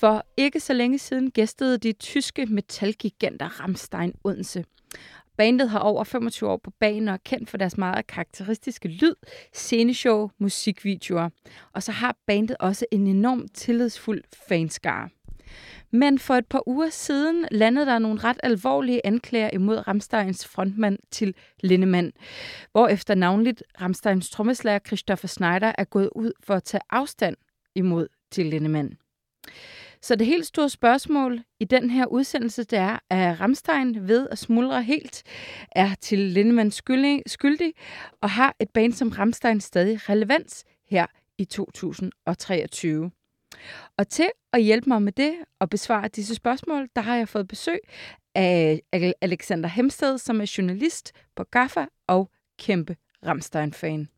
For ikke så længe siden gæstede de tyske metalgiganter Rammstein Odense. Bandet har over 25 år på banen og er kendt for deres meget karakteristiske lyd, sceneshow, musikvideoer. Og så har bandet også en enorm tillidsfuld fanskare. Men for et par uger siden landede der nogle ret alvorlige anklager imod Ramsteins frontmand til Lindemann, hvor efter navnligt Ramsteins trommeslager Christopher Schneider er gået ud for at tage afstand imod til Lindemann. Så det helt store spørgsmål i den her udsendelse, det er, er Ramstein ved at smuldre helt? Er til Lindemann skyldig. Og har et band som Ramstein stadig relevans her i 2023? Og til at hjælpe mig med det og besvare disse spørgsmål, der har jeg fået besøg af Alexander Hemsted, som er journalist på GAFA og kæmpe Ramstein-fan.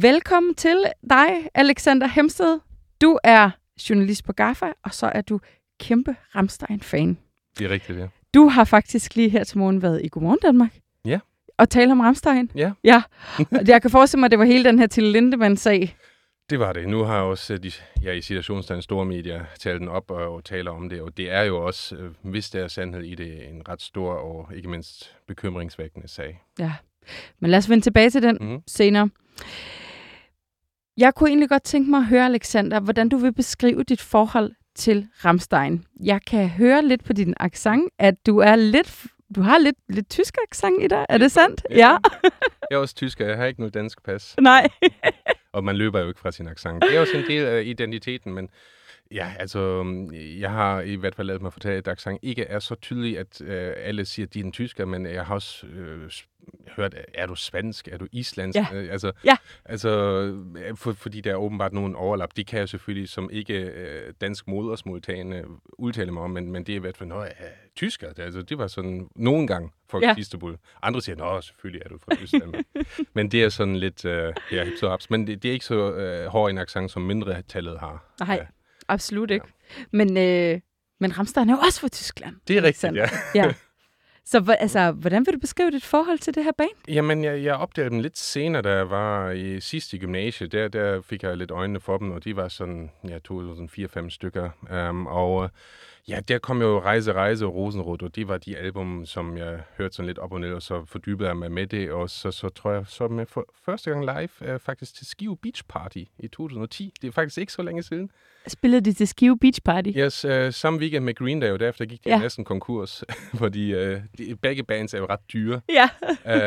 Velkommen til dig, Alexander Hemsted. Du er journalist på GAFA, og så er du kæmpe Ramstein-fan. Det er rigtigt, ja. Du har faktisk lige her til morgen været i Godmorgen Danmark. Ja. Og tale om Ramstein. Ja. Ja. Jeg kan forestille mig, at det var hele den her til Lindemann-sag. Det var det. Nu har også de, ja, i situationstegn store medier talt den op og, og taler om det, og det er jo også, øh, hvis der er sandhed i det, en ret stor og ikke mindst bekymringsvækkende sag. Ja. Men lad os vende tilbage til den mm. senere. Jeg kunne egentlig godt tænke mig at høre, Alexander, hvordan du vil beskrive dit forhold til Ramstein. Jeg kan høre lidt på din accent, at du er lidt du har lidt, lidt tysk accent i dig. Er det sandt? Ja. ja. jeg er også tysker. Jeg har ikke noget dansk pas. Nej. og man løber jo ikke fra sin accent. Det er også en del af identiteten, men Ja, altså, jeg har i hvert fald lavet mig fortælle, at accent ikke er så tydelig, at øh, alle siger, at de er en tysker, men jeg har også øh, hørt, er du spansk, er du islandsk? Ja. Øh, altså, ja. altså for, fordi der er åbenbart nogle overlap. De kan jeg selvfølgelig som ikke øh, dansk modersmåltagende udtale mig om, men, men det er i hvert fald, noget ja, tysker, det, altså, det var sådan nogen gang for ja. Istanbul. Andre siger, nå, selvfølgelig er du fra Tyskland. men det er sådan lidt, øh, ja, så. Men det, det er ikke så øh, hård en accent, som mindre tallet har. Nej. Ja. Absolut ikke. Ja. Men, øh, men Ramstein er jo også fra Tyskland. Det er rigtigt, ja. ja. Så altså, hvordan vil du beskrive dit forhold til det her band? Jamen, jeg, jeg opdagede dem lidt senere, da jeg var i sidste gymnasie. Der, der fik jeg lidt øjnene for dem, og de var sådan, ja, 2004-5 stykker. Um, og ja, der kom jo Rejse, Rejse og Rosenrot, og det var de album, som jeg hørte sådan lidt op og ned, og så fordybede jeg mig med det. Og så, så tror jeg, så med for første gang live, uh, faktisk til Skive Beach Party i 2010. Det er faktisk ikke så længe siden. Spillede de til Skive Beach Party? Yes, uh, samme weekend med Green Day, og derefter gik de ja. næsten konkurs, fordi uh, de, begge bands er jo ret dyre. Ja.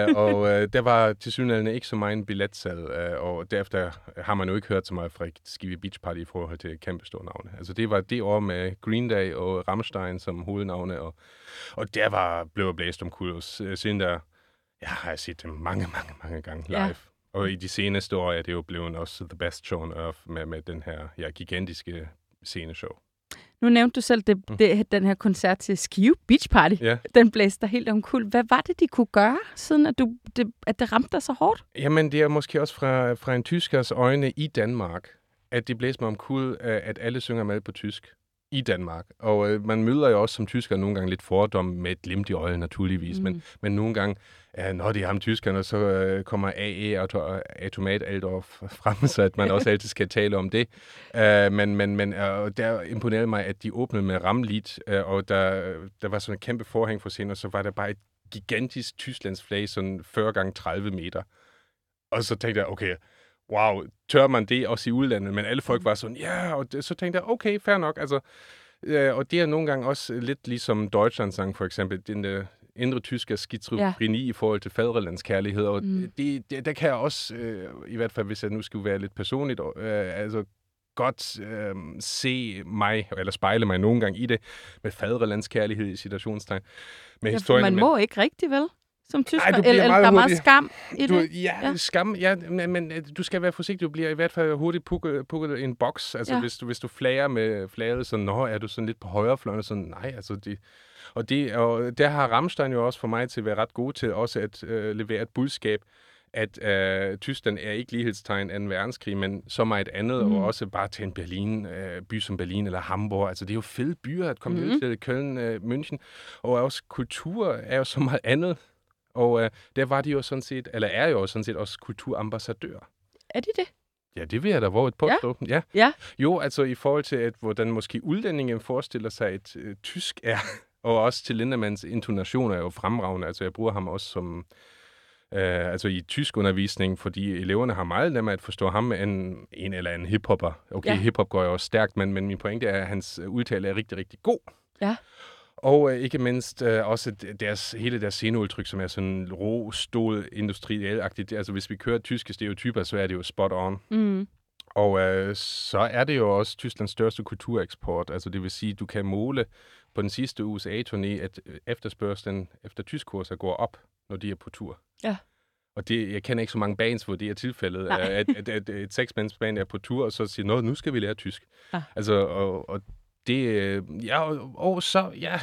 uh, og uh, der var til synligheden ikke så meget en billetsal, uh, og derefter har man jo ikke hørt så meget fra Skive Beach Party i forhold til kæmpe store navne. Altså det var det år med Green Day og Rammstein som hovednavne, og, og der var blev blæst om kulos. Uh, siden der, ja, har jeg set dem mange, mange, mange gange live. Ja. Og i de seneste år er det jo blevet også The Best Show on Earth med, med den her ja, gigantiske sceneshow. Nu nævnte du selv det, mm. det, den her koncert til Skive Beach Party. Ja. Den blæste dig helt omkuld. Hvad var det, de kunne gøre, siden at, du, det, at det ramte dig så hårdt? Jamen, det er måske også fra, fra en tyskers øjne i Danmark, at det blæste mig omkuld, at alle synger med på tysk i Danmark. Og øh, man møder jo også som tysker nogle gange lidt fordom med et glimt i øjet, naturligvis. Mm. Men, men nogle gange, ja, når det er ham tyskerne, så øh, kommer AE automat Aldorf frem, så at man også altid skal tale om det. Uh, men men, men uh, der imponerede mig, at de åbnede med ramlit, uh, og der, der var sådan en kæmpe forhæng for scenen, og så var der bare et gigantisk Tysklands flag, sådan 40 gange 30 meter. Og så tænkte jeg, okay, wow, tør man det også i udlandet? Men alle folk mm. var sådan, ja, og det, så tænkte jeg, okay, fair nok. Altså, øh, og det er nogle gange også lidt ligesom Deutschland-sang for eksempel, den der indre tyske skizofreni ja. i forhold til fadrelandskærlighed, og mm. det, det, der kan jeg også, øh, i hvert fald hvis jeg nu skulle være lidt personligt, øh, altså godt øh, se mig, eller spejle mig nogle gange i det, med fadrelandskærlighed i situationstegn. Med ja, historien, man må ikke rigtig, vel? Som tysker, Ej, eller, eller der er meget skam i du, det? Ja, ja, skam, ja, men, men øh, du skal være forsigtig. Du bliver i hvert fald hurtigt pukket, pukket i en boks. Altså, ja. hvis, du, hvis du flager med flaget, så nå, er du sådan lidt på højrefløjen, så nej, altså, de, og, det, og der har Rammstein jo også for mig til at være ret god til også at øh, levere et budskab, at øh, Tyskland er ikke lighedstegn af en verdenskrig, men så meget andet, mm. og også bare til en Berlin, øh, by som Berlin eller Hamburg. Altså, det er jo fede byer at komme mm. ned til, Køln, øh, München, og også kultur er jo så meget andet. Og øh, der var de jo sådan set, eller er jo sådan set også kulturambassadør. Er de det? Ja, det vil jeg da våge et påstå. Ja. ja. ja. Jo, altså i forhold til, at, hvordan måske udlændingen forestiller sig, at øh, tysk er, og også til Lindemanns intonation er jo fremragende. Altså jeg bruger ham også som, øh, altså i tysk undervisning, fordi eleverne har meget nemmere at forstå ham end en eller anden hiphopper. Okay, ja. hiphop går jo også stærkt, men, men min pointe er, at hans udtale er rigtig, rigtig god. Ja. Og øh, ikke mindst øh, også deres, hele deres sceneudtryk, som er sådan rå, stål, industrielagtigt. Altså hvis vi kører tyske stereotyper, så er det jo spot on. Mm. Og øh, så er det jo også Tysklands største kultureksport. Altså det vil sige, du kan måle på den sidste USA-turné, at øh, efterspørgselen efter tyskkurser går op, når de er på tur. Ja. Og det, jeg kender ikke så mange bands, hvor det er tilfældet, at, at, at, at et seksmandsband er på tur, og så siger, Nå, nu skal vi lære tysk. Ja. Altså, og, og det, øh, ja, og, så, ja,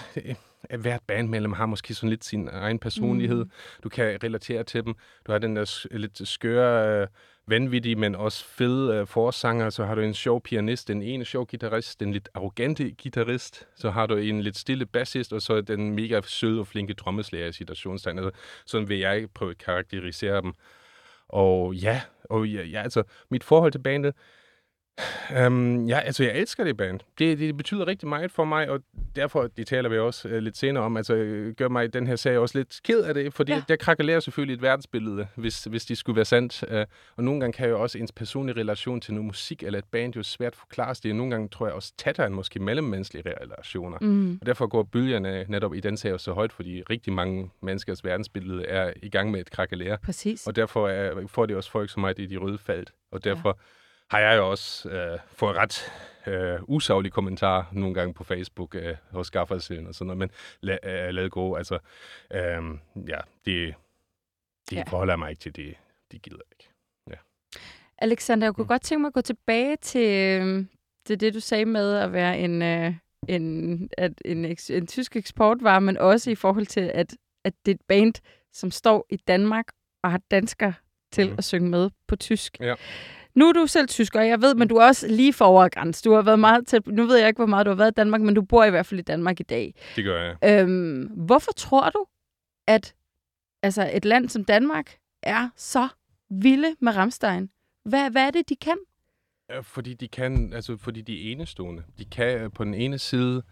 øh, hvert bandmedlem har måske sådan lidt sin egen personlighed. Mm. Du kan relatere til dem. Du har den der lidt skøre, øh, vanvittige, men også fede øh, forsanger. Så har du en sjov pianist, en ene sjov guitarist, en lidt arrogante guitarist. Så har du en lidt stille bassist, og så den mega søde og flinke trommeslager i situationstegn. Altså, sådan vil jeg prøve at karakterisere dem. Og ja, og ja, ja altså, mit forhold til bandet, Um, ja, altså jeg elsker det band. Det, det betyder rigtig meget for mig, og derfor, det taler vi også uh, lidt senere om, altså gør mig den her sag også lidt ked af det, fordi ja. der krakelerer selvfølgelig et verdensbillede, hvis, hvis de skulle være sandt. Uh, og nogle gange kan jo også ens personlige relation til noget musik eller et band jo svært forklares. Det er nogle gange, tror jeg, også tættere end måske mellemmenneskelige relationer. Mm. Og derfor går bølgerne netop i den sag så højt, fordi rigtig mange menneskers verdensbillede er i gang med et krakelere. Præcis. Og derfor er, får det også folk så meget i de røde felt. Og derfor... Ja har jeg jo også øh, fået ret øh, usaglige kommentarer nogle gange på Facebook øh, hos Gaffersiden og sådan noget, men la- øh, lad gå. Altså, øh, ja, det, de ja. forholder mig ikke til det. De gider ikke. Ja. Alexander, jeg kunne mm. godt tænke mig at gå tilbage til, øh, til det, du sagde med at være en, øh, en, at en, en, en tysk eksportvare, men også i forhold til, at, at det er et band, som står i Danmark og har dansker til mm. at synge med på tysk. Ja. Nu er du selv tysker, jeg ved, men du er også lige for over grænsen. Du har været meget tæt. Nu ved jeg ikke, hvor meget du har været i Danmark, men du bor i hvert fald i Danmark i dag. Det gør jeg. Øhm, hvorfor tror du, at altså et land som Danmark er så vilde med Ramstein? Hvad, hvad er det, de kan? Fordi de kan, altså fordi de er enestående. De kan øh, på den ene side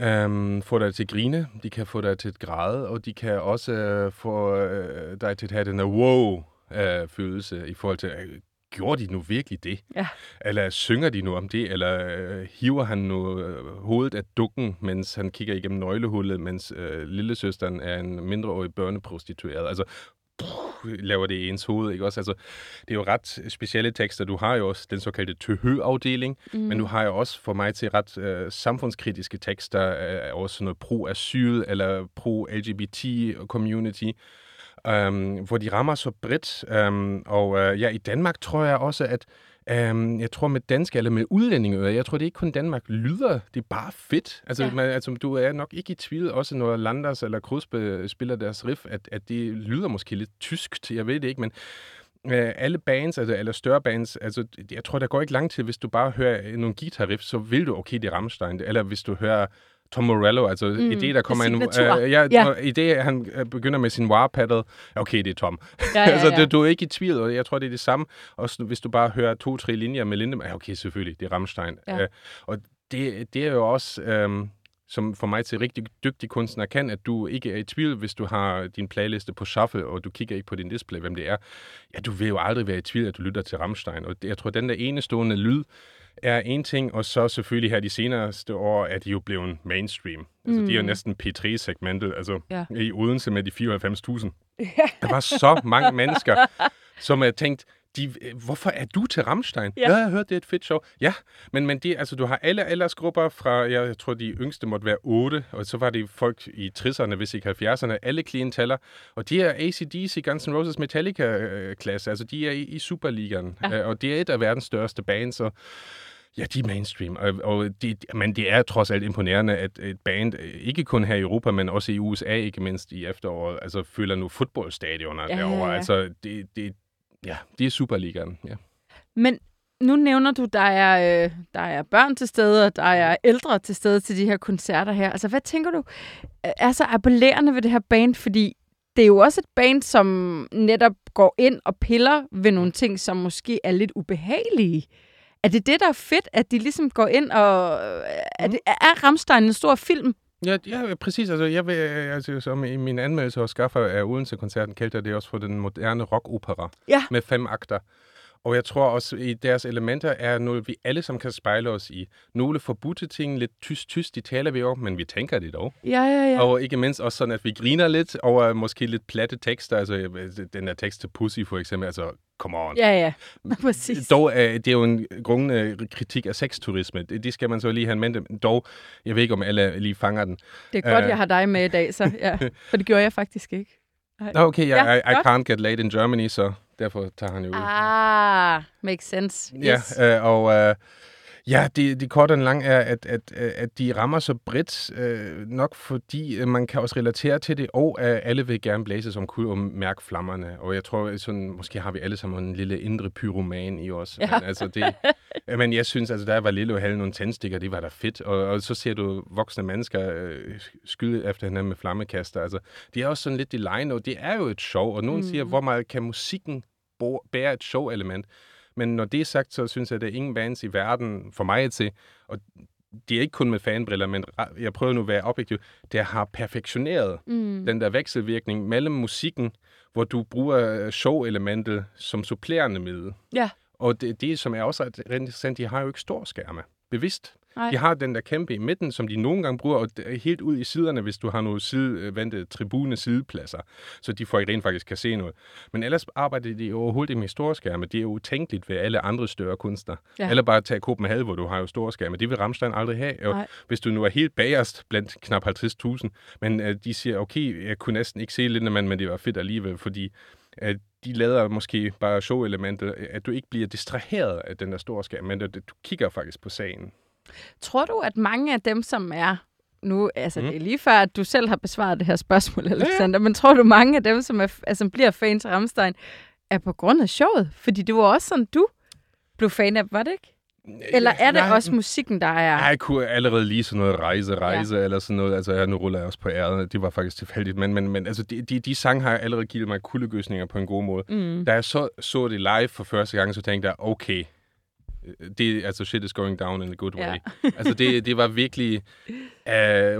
øhm, få dig til at grine, de kan få dig til at græde, og de kan også øh, få øh, dig til at have den her wow-følelse øh, i forhold til, øh, gjorde de nu virkelig det? Ja. Eller synger de nu om det? Eller øh, hiver han nu øh, hovedet af dukken, mens han kigger igennem nøglehullet, mens øh, lillesøsteren er en mindreårig børneprostitueret? Altså, laver det i ens hoved, ikke også? Altså, det er jo ret specielle tekster. Du har jo også den såkaldte tøhø-afdeling, mm. men du har jo også for mig til ret øh, samfundskritiske tekster, øh, også noget pro-asyl eller pro-LGBT-community øhm, hvor de rammer så bredt. Øhm, og øh, ja, i Danmark tror jeg også, at øhm, jeg tror med dansk eller med udlændinge, jeg tror det er ikke kun Danmark lyder, det er bare fedt. Altså, ja. man, altså du er nok ikke i tvivl, også når Landers eller Kruspe spiller deres riff, at, at det lyder måske lidt tyskt, jeg ved det ikke, men øh, alle bands, altså, eller større bands, altså, jeg tror, der går ikke lang tid, hvis du bare hører nogle guitar riff, så vil du, okay, det er Rammstein. Eller hvis du hører Tom Morello, altså mm, i det, der kommer en... Øh, ja, ja. I det, han øh, begynder med sin wah paddle, okay, det er Tom. Ja, ja, altså, ja. det, du er ikke i tvivl, og jeg tror, det er det samme. Også hvis du bare hører to-tre linjer med Lindemann, okay, selvfølgelig, det er Rammstein. Ja. Øh, og det, det er jo også... Øh, som for mig til rigtig dygtig kunstner kan, at du ikke er i tvivl, hvis du har din playliste på shuffle, og du kigger ikke på din display, hvem det er. Ja, du vil jo aldrig være i tvivl, at du lytter til Rammstein. Og jeg tror, den der enestående lyd, er en ting, og så selvfølgelig her de seneste år er de jo blevet mainstream. Altså, mm. de er jo mm. næsten P3-segmentet, altså ja. i Odense med de 94.000. Ja. Der var så mange mennesker, som har tænkt, de, øh, hvorfor er du til Rammstein? Ja. Ja. Jeg har hørt, det er et fedt show. Ja, men, men det, altså, du har alle aldersgrupper fra, jeg, jeg tror, de yngste måtte være 8, og så var det folk i 60'erne, hvis ikke 70'erne, alle klienteller. Og de er ACDC, Guns N' Roses, Metallica-klasse, altså de er i, i Superligaen, Ja. ja. og det er et af verdens største bands, og Ja, de er mainstream, og, og det, men det er trods alt imponerende, at et band, øh, ikke kun her i Europa, men også i USA, ikke mindst i efteråret, altså fylder nu fodboldstadioner Ja, ja, derovre. ja. Altså, det, det, ja, det er Superligaen, ja. Men nu nævner du, der er, øh, der er børn til stede, og der er ældre til stede til de her koncerter her. Altså, hvad tænker du er så appellerende ved det her band? Fordi det er jo også et band, som netop går ind og piller ved nogle ting, som måske er lidt ubehagelige. Er det det, der er fedt, at de ligesom går ind og... Øh, er, det, er Rammstein en stor film? Ja, ja, præcis. Altså, jeg vil, øh, altså, som i min anmeldelse hos Skaffer af Odense-koncerten, kaldte jeg det også for den moderne rockopera Ja. med fem akter. Og jeg tror også, i deres elementer er noget, vi alle sammen kan spejle os i. Nogle forbudte ting, lidt tyst-tyst, de taler vi om, men vi tænker det dog. Ja, ja, ja. Og ikke mindst også sådan, at vi griner lidt over måske lidt platte tekster. Altså øh, den der tekst til Pussy for eksempel, altså come on. Ja, ja. Præcis. Dog er det er jo en grundende kritik af sexturisme. Det, det skal man så lige have en mente. Dog, jeg ved ikke, om alle lige fanger den. Det er godt, Øh. jeg har dig med i dag, så ja. For det gjorde jeg faktisk ikke. Nå, okay, Ja, ja, I, I can't get laid in Germany, så derfor tager han jo ud. Ah, makes sense. Yes. Ja, øh, og øh, ja, det, det korte og lang er, at, at, øh, at de rammer så bredt, øh, nok fordi øh, man kan også relatere til det, og at alle vil gerne blæse som kul og mærke flammerne. Og jeg tror, sådan, måske har vi alle sammen en lille indre pyroman i os. Ja. Men, altså, det, øh, men jeg synes, altså, da jeg var lille og havde nogle tændstikker, det var da fedt. Og, og så ser du voksne mennesker øh, skyde efter hinanden med flammekaster. Altså, det er også sådan lidt i line, og det er jo et show. Og nogen mm. siger, hvor meget kan musikken bære et show-element? Men når det er sagt, så synes jeg, at der er ingen bands i verden for mig til, og det er ikke kun med fanbriller, men jeg prøver nu at være objektiv, der har perfektioneret Mm. den der vekselvirkning mellem musikken, hvor du bruger show-elementet som supplerende middel. Ja. Og det, det, som er også ret interessant, de har jo ikke store skærme. Bevidst. Nej. De har den der kæmpe i midten, som de nogle gange bruger, og helt ud i siderne, hvis du har nogle sidevendte tribune sidepladser, så de folk rent faktisk kan se noget. Men ellers arbejder de overhovedet ikke med store skærme. Det er jo utænkeligt ved alle andre større kunstnere. Ja. Eller bare tage Copenhagen, hvor du har jo store skærme. Det vil Rammstein aldrig have. Og Nej. hvis du nu er helt bagerst blandt knap 50.000, men øh, de siger, okay, jeg kunne næsten ikke se Lindemann, men det var fedt alligevel, fordi øh, de lader måske bare show-elementet, at du ikke bliver distraheret af den der store skærm, men at du kigger faktisk på sagen. Tror du, at mange af dem, som er nu, altså Mm. det er lige før, at du selv har besvaret det her spørgsmål, Alexander, men tror du, mange af dem, som, er, altså, bliver fans af Rammstein, er på grund af showet? Fordi det var også sådan, du blev fan af, var det ikke? Eller er det Nej, også musikken, der er... Jeg kunne allerede lige sådan noget rejse, rejse, ja. eller sådan noget. Altså, ja, nu ruller jeg også på æret. Det var faktisk tilfældigt. Men, men, men altså, de, de, de sange har allerede givet mig kuldegøsninger på en god måde. Mm. Da jeg så, så det live for første gang, så tænkte jeg, okay, det, altså shit is going down in a good way. Ja. altså, det, det var virkelig uh,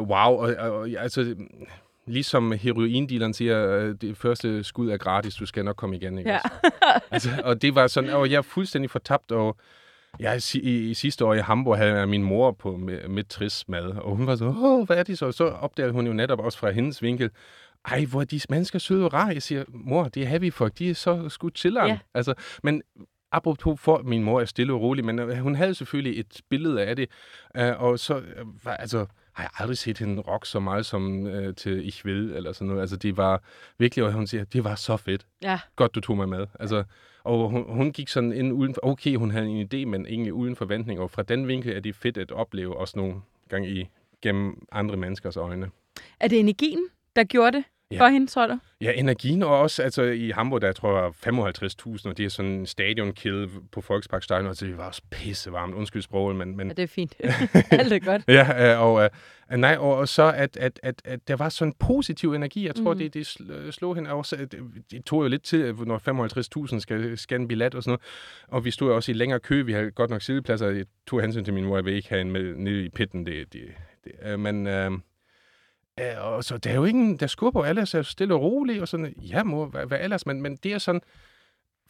wow. Og, og, og, altså, ligesom heroindealeren siger, øh, det første skud er gratis, du skal nok komme igen. Ikke? Ja. altså, og det var sådan, og jeg er fuldstændig fortabt, og jeg, i, i, sidste år i Hamburg havde jeg min mor på med trist mad, og hun var så, åh, hvad er det så? Så opdagede hun jo netop også fra hendes vinkel, ej, hvor er de mennesker søde og rare. Jeg siger, mor, det er heavy folk, de er så sgu chilleren. Ja. Altså, men apropos for, min mor er stille og rolig, men øh, hun havde selvfølgelig et billede af det, øh, og så øh, var, altså, har jeg aldrig set hende rock så meget som øh, til Ich Will, eller sådan noget. Altså, det var virkelig, og hun siger, det var så fedt. ja. Godt, du tog mig med. Altså, og hun, hun gik sådan ind uden for, okay, hun havde en idé, men egentlig uden forventning, og fra den vinkel er det fedt at opleve også nogle gange i, gennem andre menneskers øjne. Er det energien, der gjorde det Ja. for hende, tror du? Ja, energien og også, altså i Hamburg, der tror jeg 55.000, og det er sådan en stadionkill på Volkspark Stadion, og det var også pisse varmt, undskyld sproget, men, men Ja, det er fint. Alt er godt. Ja, øh, og, øh, nej, og, og så, at, at, at, at der var sådan en positiv energi. Jeg tror, mm. det, det sl- slog hende også. Det, det tog jo lidt tid, at når 55.000 skal scanne billet og sådan noget. Og vi stod også i længere kø. Vi havde godt nok sidepladser. Jeg tog hensyn til min mor. Jeg vil ikke have en med nede i pitten. Det, det, det, øh, men... Øh, øh, og så der er jo ingen, der skubber alle er stille og roligt, og sådan, ja mor, hvad, hvad ellers? Men, men det er sådan,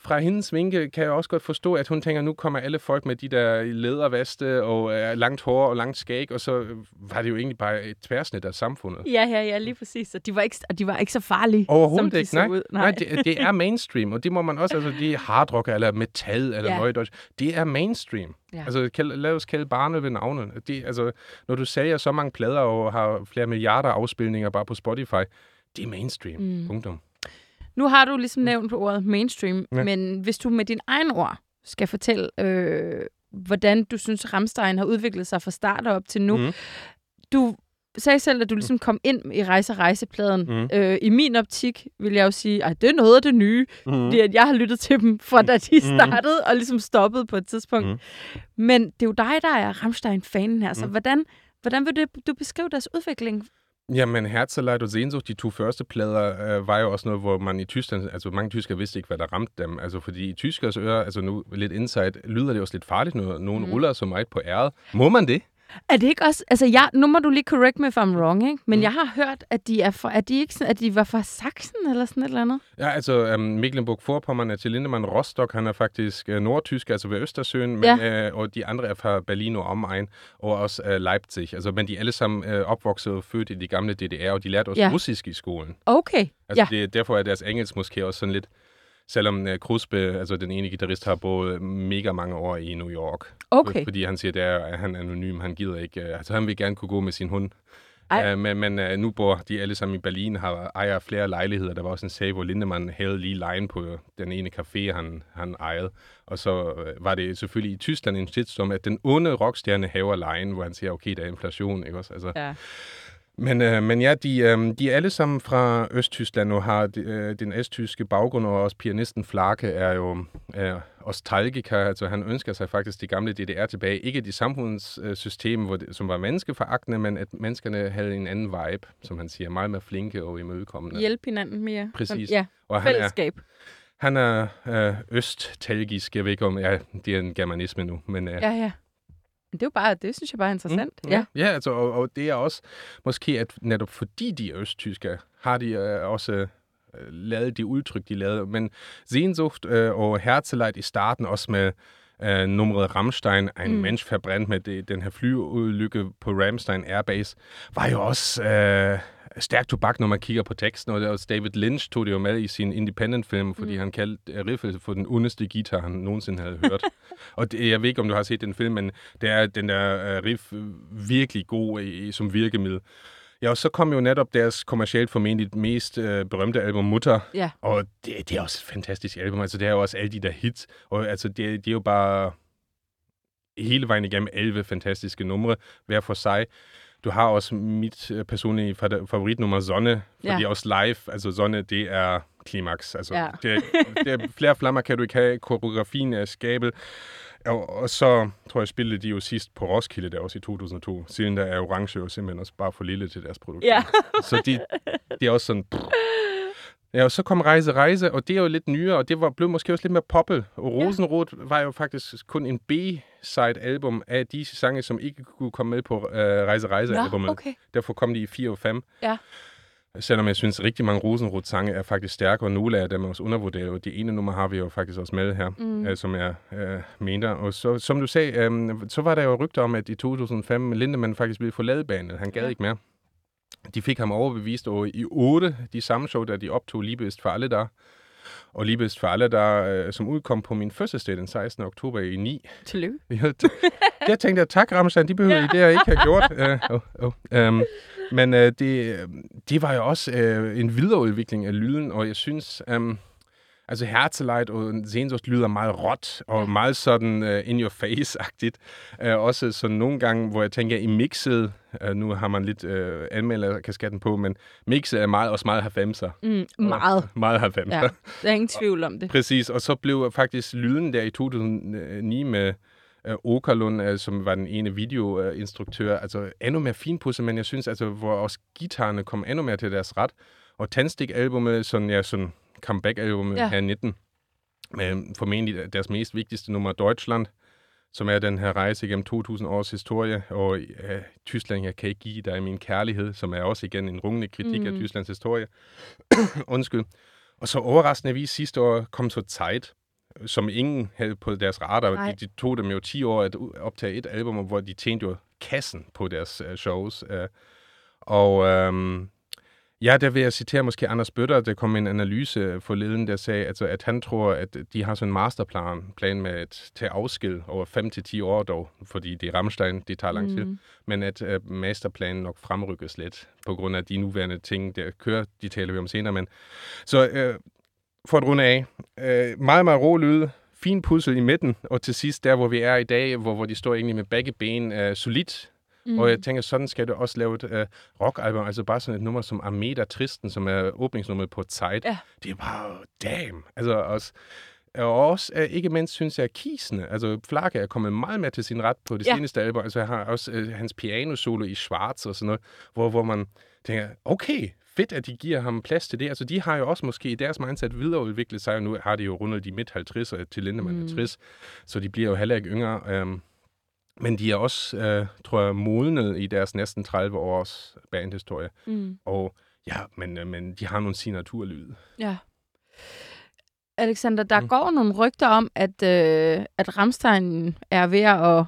fra hendes vinkel kan jeg også godt forstå, at hun tænker, nu kommer alle folk med de der lædervaste og øh, langt hår og langt skæg, og så var det jo egentlig bare et tværsnit af samfundet. Ja, ja, ja, lige præcis. Og de var ikke, og de var ikke så farlige, Overhovedet som de ikke, nej. ud. Nej, nej det, det er mainstream, og det må man også, altså de er hardrock eller metal eller Ja. noget, det er mainstream. Ja. Altså kald, lad os kalde barnet ved navnet. Det, altså, når du sælger så mange plader og har flere milliarder afspilninger bare på Spotify, det er mainstream. Mm. Punktum. Nu har du ligesom nævnt på ordet mainstream, ja. Men hvis du med din egen ord skal fortælle, øh, hvordan du synes, Ramstein har udviklet sig fra start og op til nu. Mm. Mm. Du sagde selv, at du ligesom kom ind i Rejse og Rejsepladen. Mm. Mm. Øh, I min optik vil jeg jo sige, at det er noget af det nye, Mm. fordi at jeg har lyttet til dem fra da de startede, og ligesom stoppet på et tidspunkt. Mhm. Men det er jo dig, der er Ramstein-fanen her, så Mhm. hvordan, hvordan vil du, du beskrive deres udvikling? Jamen, Herzeleid og Sehnsucht, de to første plader, øh, var jo også noget, hvor man i Tyskland, altså mange tyskere vidste ikke, hvad der ramte dem. Altså, fordi i tyskers ører, altså nu lidt insight, lyder det også lidt farligt, når nogen mm. ruller så meget på æret. Må man det? Er det ikke også... Altså, jeg, nu må du lige correct me if I'm wrong, ikke? Men Mm. jeg har hørt, at de, er fra, at de, ikke, sådan- at de var fra Sachsen eller sådan et eller andet. Ja, altså um, Mecklenburg-Vorpommern er til Lindemann Rostock. Han er faktisk uh, nordtysk, altså ved Østersøen, men, Ja. uh, og de andre er fra Berlin og omegn, og også uh, Leipzig. Altså, men de er alle sammen uh, opvokset og født i de gamle DDR, og de lærte også ja. russisk i skolen. Okay, Altså, ja. det, derfor er deres engelsk måske også sådan lidt... Selvom uh, Kruspe, altså den ene guitarist, har boet mega mange år i New York. Okay. Fordi han siger, der, at han er anonym, han gider ikke. Uh, altså, han vil gerne kunne gå med sin hund. Ej. Uh, men men uh, nu bor de alle sammen i Berlin, har ejer flere lejligheder. Der var også en sag, hvor Lindemann havde lige lejen på den ene café, han, han ejede. Og så uh, var det selvfølgelig i Tyskland en shitstorm, at den onde rockstjerne haver lejen, hvor han siger, okay, der er inflation, ikke også? Altså, Ja. Men, øh, men ja, de, øh, de er alle sammen fra Østtyskland og har de, øh, den østtyske baggrund, og også pianisten Flake er jo øh, nostalgiker, altså han ønsker sig faktisk de gamle DDR tilbage. Ikke de samfundssystem, hvor det, som var menneskeforagtende, men at menneskerne havde en anden vibe, som han siger, meget mere flinke og imødekommende. Hjælpe hinanden mere. Præcis. Ja, og han er, fællesskab. han er øh, østtalgisk, jeg ved ikke om, ja, det er en germanisme nu, men øh, Ja, ja. Men det er jo bare, det synes jeg bare er interessant. Mm, ja. ja altså, og, og det er også måske, at netop fordi de er østtyske, har de øh, også øh, lavet de udtryk, de lavede. Men Sehnsucht øh, og Herzeleid i starten også med øh, nummeret Rammstein, en Mm. mensch forbrændt med det, den her flyulykke på Ramstein Airbase, var jo også øh, stærk tobak, når man kigger på teksten. Og David Lynch tog det jo med i sin independent-film, fordi Mm. han kaldte øh, riffet for den ondeste guitar, han nogensinde havde hørt. og det, jeg ved ikke, om du har set den film, men det er den der øh, riff øh, virkelig god i, som virkemiddel. Ja, og så kom jo netop deres kommercielt formentlig mest øh, berømte album, Mutter. Ja. Og det, det er også et fantastisk album. Altså, det er jo også alle de der hits. Og altså, det, det er jo bare hele vejen igennem 11 fantastiske numre, hver for sig. Du har også mit øh, personlige fa- favoritnummer, Sonne, fordi Ja. også live, altså Sonne, det er klimaks. Altså, Ja. det, det er, flere flammer kan du ikke have, koreografien er skabel. Og, og så tror jeg, spillede de jo sidst på Roskilde, der også i 2002. Siden der er Orange jo simpelthen også bare for lille til deres produktion. Ja. Så de, det er også sådan... Pff. Ja, og så kom Rejse Rejse, og det er jo lidt nyere, og det var, blev måske også lidt mere poppet. Og Rosenrot var jo faktisk kun en B-side-album af de sange, som ikke kunne komme med på uh, Rejse Rejse-albummet. Okay. Derfor kom de i 4 og 5. Ja. Selvom jeg synes, at rigtig mange Rosenrot-sange er faktisk stærke, og nogle af dem er også undervurderet. Og det ene nummer har vi jo faktisk også med her, Mm. uh, som er uh, mindre. Og så, som du sagde, um, så var der jo rygter om, at i 2005 Lindemann faktisk ville forlade banen. Han gad Ja. ikke mere. De fik ham overbevist, og i 8, de samme show, der de optog Liebest for alle der. Og Liebest for alle der, uh, som udkom på min fødselsdag den 16. oktober i 9. Tillykke. Ja, det- Jeg tænkte, at tak, Ramstein, de behøver I det, jeg ikke har gjort. Uh, oh, oh. Um, men uh, det, det var jo også uh, en videreudvikling af lyden, og jeg synes, um, altså Herzeleid og Sehnsucht lyder meget råt, og Ja. meget sådan uh, in your face-agtigt. Uh, også sådan nogle gange, hvor jeg tænker, i mixet, uh, nu har man lidt uh, anmelderkasketten på, men mixet er meget, også meget 90'er. Mm, meget. Meget 90'er. Ja, der er ingen tvivl om det. Præcis, og så blev faktisk lyden der i 2009 med uh, Okerlund, uh, som var den ene videoinstruktør, altså endnu mere finpudset, men jeg synes, altså, hvor også guitarerne kom endnu mere til deres ret. Og Tandstik-albumet, sådan, ja, sådan comeback-albumet Ja. her 19, med formentlig deres mest vigtigste nummer, Deutschland, som er den her rejse igennem 2000 års historie, og ja, Tyskland, jeg kan ikke give dig min kærlighed, som er også igen en rungende kritik mm. af. Tysklands historie. Undskyld. Og så overraskende vi sidste år kom så Zeit, som ingen havde på deres radar. Nej. De, de tog dem jo 10 år at optage et album, hvor de tjente jo kassen på deres uh, shows. Uh, og um, ja, der vil jeg citere måske Anders Bøtter, der kom en analyse forleden, der sagde, altså, at han tror, at de har sådan en masterplan plan med at tage afsked over 5 til 10 år dog, fordi det er Rammstein, det tager lang tid, Mm. men at uh, masterplanen nok fremrykkes lidt på grund af de nuværende ting, der kører, de taler vi om senere, men så uh, for at runde af, uh, meget, meget ro lyd, fin puzzle i midten, og til sidst der, hvor vi er i dag, hvor, hvor de står egentlig med begge ben uh, solidt, Mm. Og jeg tænker, sådan skal det også lave et uh, rockalbum, altså bare sådan et nummer som Ameda Tristen, som er åbningsnummeret på Zeit. Ja. Det er bare, damn! Altså også, og også, uh, ikke mindst, synes jeg, at Kisene, altså Flake er kommet meget mere til sin ret på det Ja. seneste album. Altså jeg har også uh, hans piano-solo i Schwarz og sådan noget, hvor, hvor man tænker, okay, fedt, at de giver ham plads til det. Altså, de har jo også måske i deres mindset videreudviklet sig, og nu har de jo rundet de midt-50'er til Lindemann Mm. 50, så de bliver jo heller ikke yngre. Um, men de er også, øh, tror jeg, modnet i deres næsten 30 års bandhistorie. Mm. Og ja, men, øh, men de har nogle signaturlyde. Ja. Alexander, der mm. Går nogle rygter om, at, øh, at Ramstein er ved at,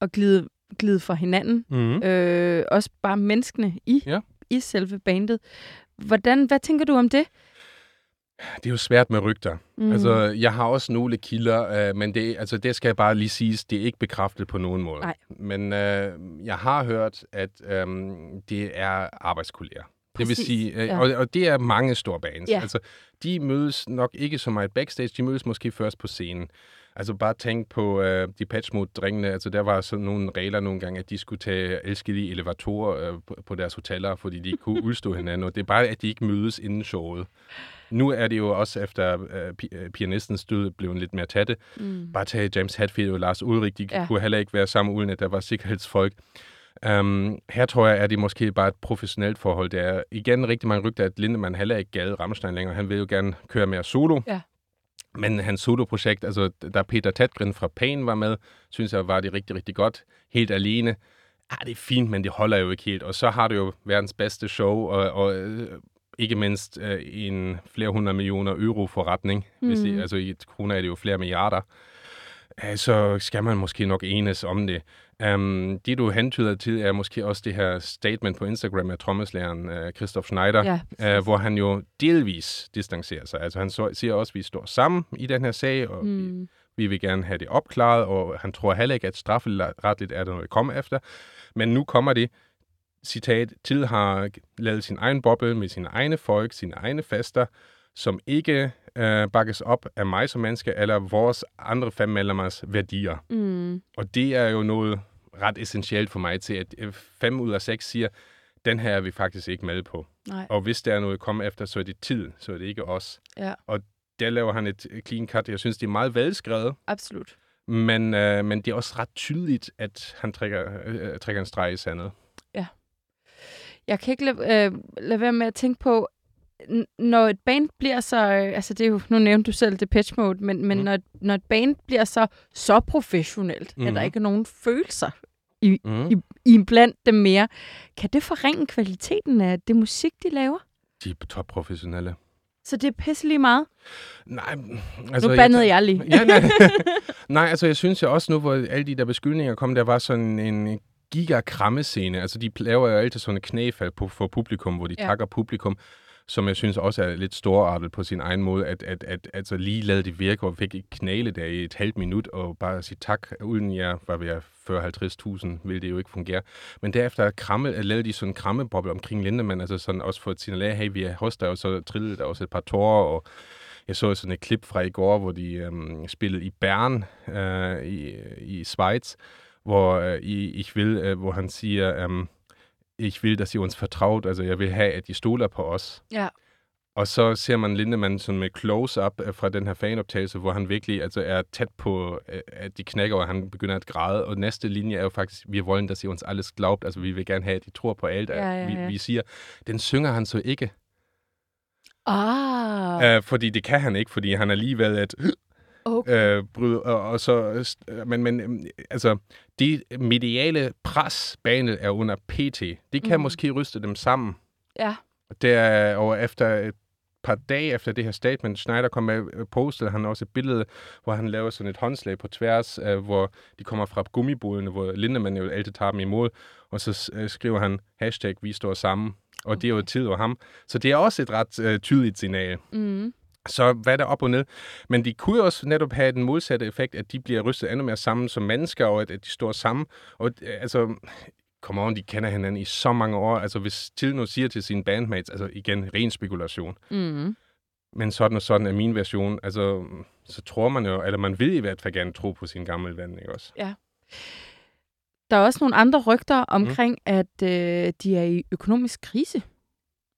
at glide, glide fra hinanden. Mm. Øh, også bare menneskene i, Ja. i selve bandet. Hvordan, hvad tænker du om det? Det er jo svært med rygter. Mm. Altså, jeg har også nogle kilder, øh, men det, altså, det skal jeg bare lige sige, det er ikke bekræftet på nogen måde. Nej. Men øh, jeg har hørt, at øh, det er arbejdskolleger. Det vil sige, øh, ja. og, og det er mange store bands. Ja. Altså, de mødes nok ikke så meget backstage, de mødes måske først på scenen. Altså bare tænk på øh, de Patchmode-drengene, altså der var sådan nogle regler nogle gange, at de skulle tage elskede elevatorer øh, på, på deres hoteller, fordi de ikke kunne udstå hinanden, og det er bare, at de ikke mødes inden showet. Nu er det jo også efter øh, øh, pianistens død blevet lidt mere tætte. mm. Bare tage James Hetfield og Lars Ulrik, de Ja. kunne heller ikke være sammen, uden at der var sikkerhedsfolk. Um, her tror jeg, at det måske bare et professionelt forhold. Det er igen rigtig mange rygter, at Lindemann heller ikke gad Rammstein længere. Han vil jo gerne køre mere solo. Ja. Men hans soloprojekt, altså der Peter Tatgren fra Pain var med, synes jeg var det rigtig, rigtig godt. Helt alene. Ah, det er fint, men det holder jo ikke helt. Og så har du jo verdens bedste show, og, og øh, ikke mindst øh, en flere hundrede millioner euro forretning. Mm. Hvis det, altså i kroner er det jo flere milliarder. Øh, så skal man måske nok enes om det. Um, det, du hentyder til, er måske også det her statement på Instagram af trommeslæren uh, Christoph Schneider, Ja, uh, hvor han jo delvis distancerer sig. Altså han så, siger også, at vi står sammen i den her sag, og mm. mm. vi vil gerne have det opklaret, og han tror heller ikke, at strafferetligt er der noget at komme efter. Men nu kommer det, citat, Tid har lavet sin egen boble med sine egne folk, sine egne fester, som ikke øh, bakkes op af mig som menneske, eller vores andre fem medlemmers værdier. Mm. Og det er jo noget ret essentielt for mig til, at øh, fem ud af seks siger, den her er vi faktisk ikke med på. Nej. Og hvis der er noget at komme efter, så er det tid, så er det ikke os. Ja, Der laver han et clean cut. Jeg synes, det er meget velskrevet, absolut. men, øh, men det er også ret tydeligt, at han trækker, øh, trækker en streg i sandet. Jeg kan ikke lade, øh, lade være med at tænke på, når et band bliver så, øh, altså det er jo, nu nævnte du selv Depeche Mode, men, men Mhm. når, når et band bliver så, så professionelt, mm. at der Mhm. ikke er nogen følelser Mm. i, i blandt dem mere, kan det forringe kvaliteten af det musik, de laver? De er topprofessionelle. Så det er pisse lige meget. Nej, Altså, nu bandede jeg, jeg lige. Ja, nej. nej, altså jeg synes jo også nu, hvor alle de der beskyldninger kom, der var sådan en giga-krammescene. Altså de laver jo altid sådan en knæfald på, for publikum, hvor de ja. takker publikum, som jeg synes også er lidt storartet på sin egen måde, at, at, at altså lige lade det virke, og fik et knæle der i et halvt minut, og bare sige tak, uden jeg var ved 40-50.000, ville det jo ikke fungere. Men derefter kramme, lavede de sådan en krammeboble omkring Lindemann, altså sådan også for at signalere, hey, vi er hos dig, og så trillede der også et par tårer, og jeg så sådan et klip fra i går, hvor de øhm, spillede i Bern øh, i, i Schweiz, hvor øh, i, ich will, øh, hvor han siger, øh, ich will, dass I uns vertraut, altså jeg vil have, at I stoler på os. Ja. Og så ser man Lindemann sådan med close-up fra den her fanoptagelse, hvor han virkelig altså, er tæt på, at de knækker, og han begynder at græde. Og næste linje er jo faktisk, vi wollen, dass I uns alles glaubt. Altså, vi vil gerne have, at de tror på alt, Ja, ja, Vi, ja. vi siger. Den synger han så ikke, Ah, øh, fordi det kan han ikke, fordi han alligevel at okay. øh, bryde, og, og så, øh, men, men øhm, altså, det mediale pres, banet er under PT, det kan mm. måske ryste dem sammen. Ja. Der, og efter et par dage efter det her statement, Schneider kom med, øh, postede han også et billede, hvor han laver sådan et håndslag på tværs, øh, hvor de kommer fra gummibodene, hvor Lindemann jo altid tager dem imod, og så øh, skriver han hashtag, vi står sammen, og okay. det er jo tid over ham. Så det er også et ret øh, tydeligt signal. Mm. Så hvad er der op og ned? Men de kunne jo også netop have den modsatte effekt, at de bliver rystet endnu mere sammen som mennesker, og at, at de står sammen. Og øh, altså, come on, de kender hinanden i så mange år. Altså, hvis Til nu siger til sine bandmates, altså igen, ren spekulation. Mm. Men sådan og sådan er min version. Altså, så tror man jo, eller man vil i hvert fald gerne tro på sin gamle ven, ikke også? Ja. Der er også nogle andre rygter omkring, mm. at øh, de er i økonomisk krise.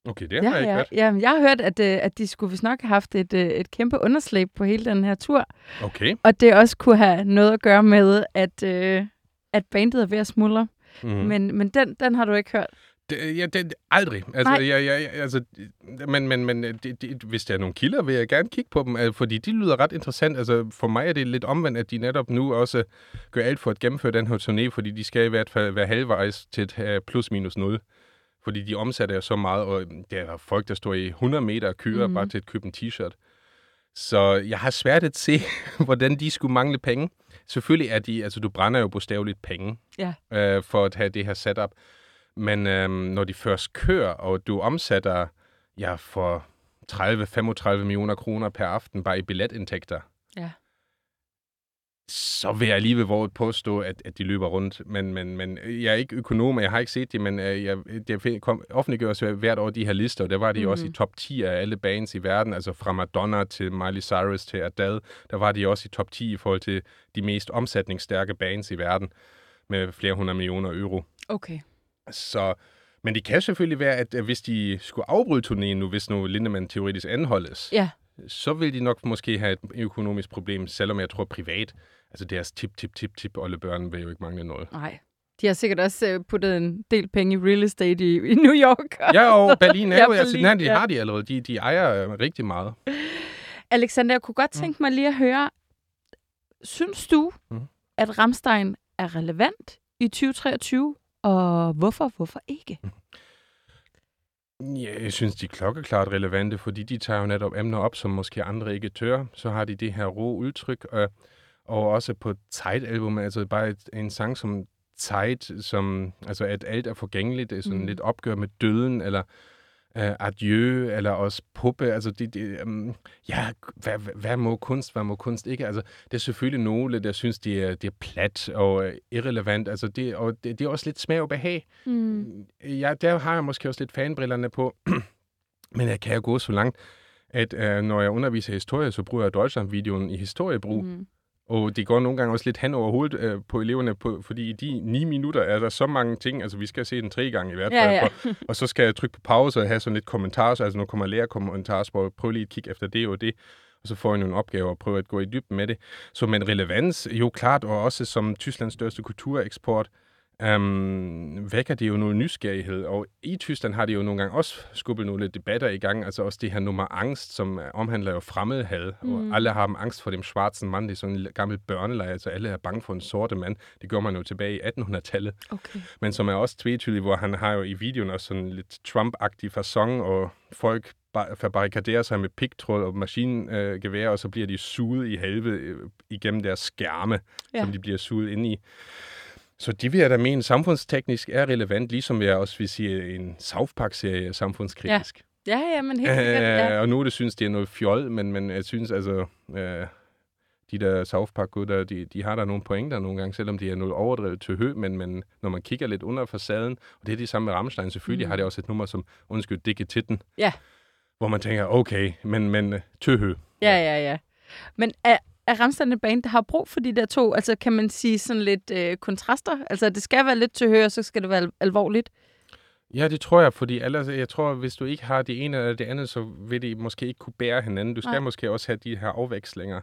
Okay, det har jeg ikke ja, hørt. ja, jeg har hørt, at, øh, at de skulle vist nok have haft et, øh, et kæmpe underslæb på hele den her tur. Okay. Og det også kunne have noget at gøre med, at, øh, at bandet er ved at smuldre. Mm. Men, men den, den har du ikke hørt. Det, ja, det, aldrig. Altså, Nej. jeg, jeg, altså, men men, men det, det, hvis der er nogle kilder, vil jeg gerne kigge på dem, øh, fordi de lyder ret interessant. Altså, for mig er det lidt omvendt, at de netop nu også gør alt for at gennemføre den her turné, fordi de skal i hvert fald være halvvejs til et øh, plus minus 0. Fordi de omsætter så meget, og der er folk, der står i 100 meter og kører mm. bare til at købe en t-shirt. Så jeg har svært at se, hvordan de skulle mangle penge. Selvfølgelig er de, altså du brænder jo bogstaveligt penge Ja. øh, for at have det her setup. Men øhm, når de først kører, og du omsætter ja, for 30-35 millioner kroner per aften bare i billetindtægter, Ja. Så vil jeg alligevel våge påstå, at, at de løber rundt. Men, men, men jeg er ikke økonom, og jeg har ikke set det, men øh, jeg, det kom, offentliggøres hvert år de her lister, og der var de mm-hmm. også i top 10 af alle bands i verden, altså fra Madonna til Miley Cyrus til Adele, der var de også i top 10 i forhold til de mest omsætningsstærke bands i verden, med flere hundrede millioner euro. Okay. Så, men det kan selvfølgelig være, at øh, hvis de skulle afbryde turnéen nu, hvis nu Lindemann teoretisk anholdes, Ja. Så vil de nok måske have et økonomisk problem, selvom jeg tror privat, altså deres tip, tip, tip, tip, oldebørn vil jo ikke mangle noget. Nej. De har sikkert også øh, puttet en del penge i real estate i, i New York. Ja, og Berlin er Ja, jo, altså, Berlin, nej, de ja. har de allerede, de, de ejer øh, rigtig meget. Alexander, jeg kunne godt tænke mig lige at høre, synes du, Mhm. at Ramstein er relevant i 2023? Og hvorfor, hvorfor ikke? Ja, jeg synes, de er klokkeklart relevante, fordi de tager jo netop emner op, som måske andre ikke tør. Så har de det her rå udtryk, og, og også på Tide-album, altså bare et, en sang som Tide, som, altså at alt er forgængeligt, er sådan mm. lidt opgør med døden, eller uh, adieu, eller også puppe, altså det, det um, ja, hvad, hvad- må kunst, hvad må kunst ikke? Altså, det er selvfølgelig nogle, der synes, det er, det er plat og uh, irrelevant, altså det, og det, det er også lidt smag og behag. Mm. Ja, der har jeg måske også lidt fanbrillerne på. Men jeg kan jo gå så langt, at øh, når jeg underviser historie, så bruger jeg Deutschland-videoen i historiebrug. Mm. Og det går nogle gange også lidt hen over hovedet øh, på eleverne, på, fordi i de ni minutter er der så mange ting. Altså, vi skal se den tre gange i hvert Ja, fald. ja. For, og så skal jeg trykke på pause og have sådan lidt kommentarer. Så, altså, nu kommer lærer kommentarer, så prøv lige at kigge efter det og det. Og så får jeg nogle opgaver og prøver at gå i dybden med det. Så men relevans, jo klart, og også som Tysklands største kultureksport, um, vækker det jo noget nysgerrighed. Og i Tyskland har de jo nogle gange også skubbet nogle debatter i gang. Altså også det her nummer angst, som øh, omhandler jo fremmedhad. Mm. Og alle har angst for dem schwarzen mand. Det er sådan en gammel børnelejr. Altså alle er bange for en sorte mand. Det gør man jo tilbage i 1800-tallet Okay. men som er også tvetydig, hvor han har jo i videoen også sådan lidt Trump-agtig fasong, og folk ba- fabrikaderer sig med pigtråd og maskingevær, og så bliver de suget i helvede øh, igennem deres skærme, ja. som de bliver suget ind i. Så det vil jeg da mene, samfundsteknisk er relevant, ligesom jeg også vil sige, en South Park-serie er samfundskritisk. Ja, ja, men helt sikkert. Ja. Øh, og nu det synes det er noget fjol, men, men jeg synes altså, øh, de der South park gutter, de, de har der nogle pointer nogle gange, selvom de er noget overdrevet til hø, men, men når man kigger lidt under facaden, og det er det samme med Rammstein, selvfølgelig Mm. mm. har det også et nummer som, undskyld, Dikke Titten, Ja. hvor man tænker, okay, men, men øh, tøhø. Ja, ja, ja. Men er, er Ramstein et band, der har brug for de der to, altså kan man sige sådan lidt øh, kontraster? Altså det skal være lidt til høre, så skal det være al- alvorligt. Ja, det tror jeg, fordi ellers, jeg tror, hvis du ikke har det ene eller det andet, så vil de måske ikke kunne bære hinanden. Du skal Nej. Måske også have de her afvekslinger.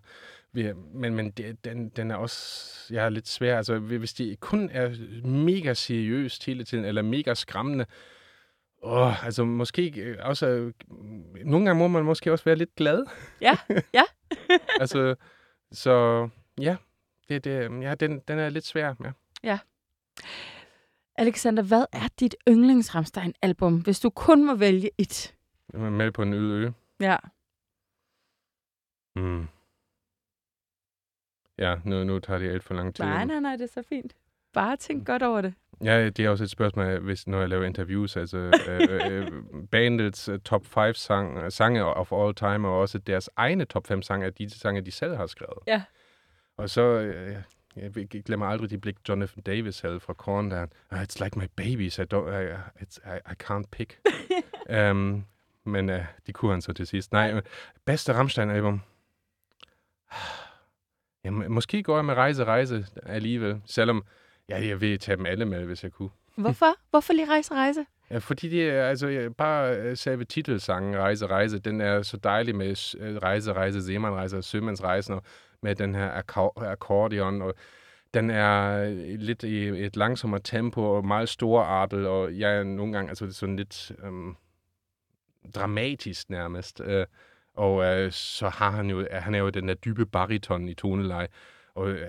Men, men det, den, den er også ja, lidt svær. Altså, hvis de kun er mega seriøst hele tiden, eller mega skræmmende, åh, altså måske øh, også... øh, Nogle gange må man måske også være lidt glad. Ja, ja. altså, så ja, det, det, ja den, den er lidt svær, ja. Alexander, hvad er dit yndlings Ramstein-album, hvis du kun må vælge et? Med på en øde ø. Ja. Mm. Ja, nu, nu tager det alt for lang tid. Nej, nej, nej, det er så fint. Bare tænk godt over det. Ja, det er også et spørgsmål, hvis, når jeg laver interviews. Altså, øh, øh, bandets uh, top 5 sang, sange of all time, og også deres egne top 5 sange, er de sange, de selv har skrevet. Ja. Og så, øh, jeg glemmer aldrig de blik, Jonathan Davis havde fra Korn, der, "Ah, it's like my babies, I, don't, I, it's, I, I can't pick. um, men uh, det kunne han så til sidst. Nej, bedste Rammstein-album? Ja, må- måske går jeg med Rejse, Rejse alligevel, selvom ja, jeg vil tage dem alle med, hvis jeg kunne. Hvorfor? Hvorfor lige rejse, rejse? Ja, fordi det er, altså, bare øh, selve titelsangen, Rejse, Rejse, den er så dejlig med øh, Rejse, Rejse, Seemannrejse og Sømandsrejsen, og med den her akkor- akkordeon, og den er øh, lidt i et langsommere tempo, og meget storartet, og jeg er nogle gange, altså sådan lidt øhm, dramatisk nærmest. Øh, og øh, så har han jo, han er jo den der dybe bariton i toneleje, og øh,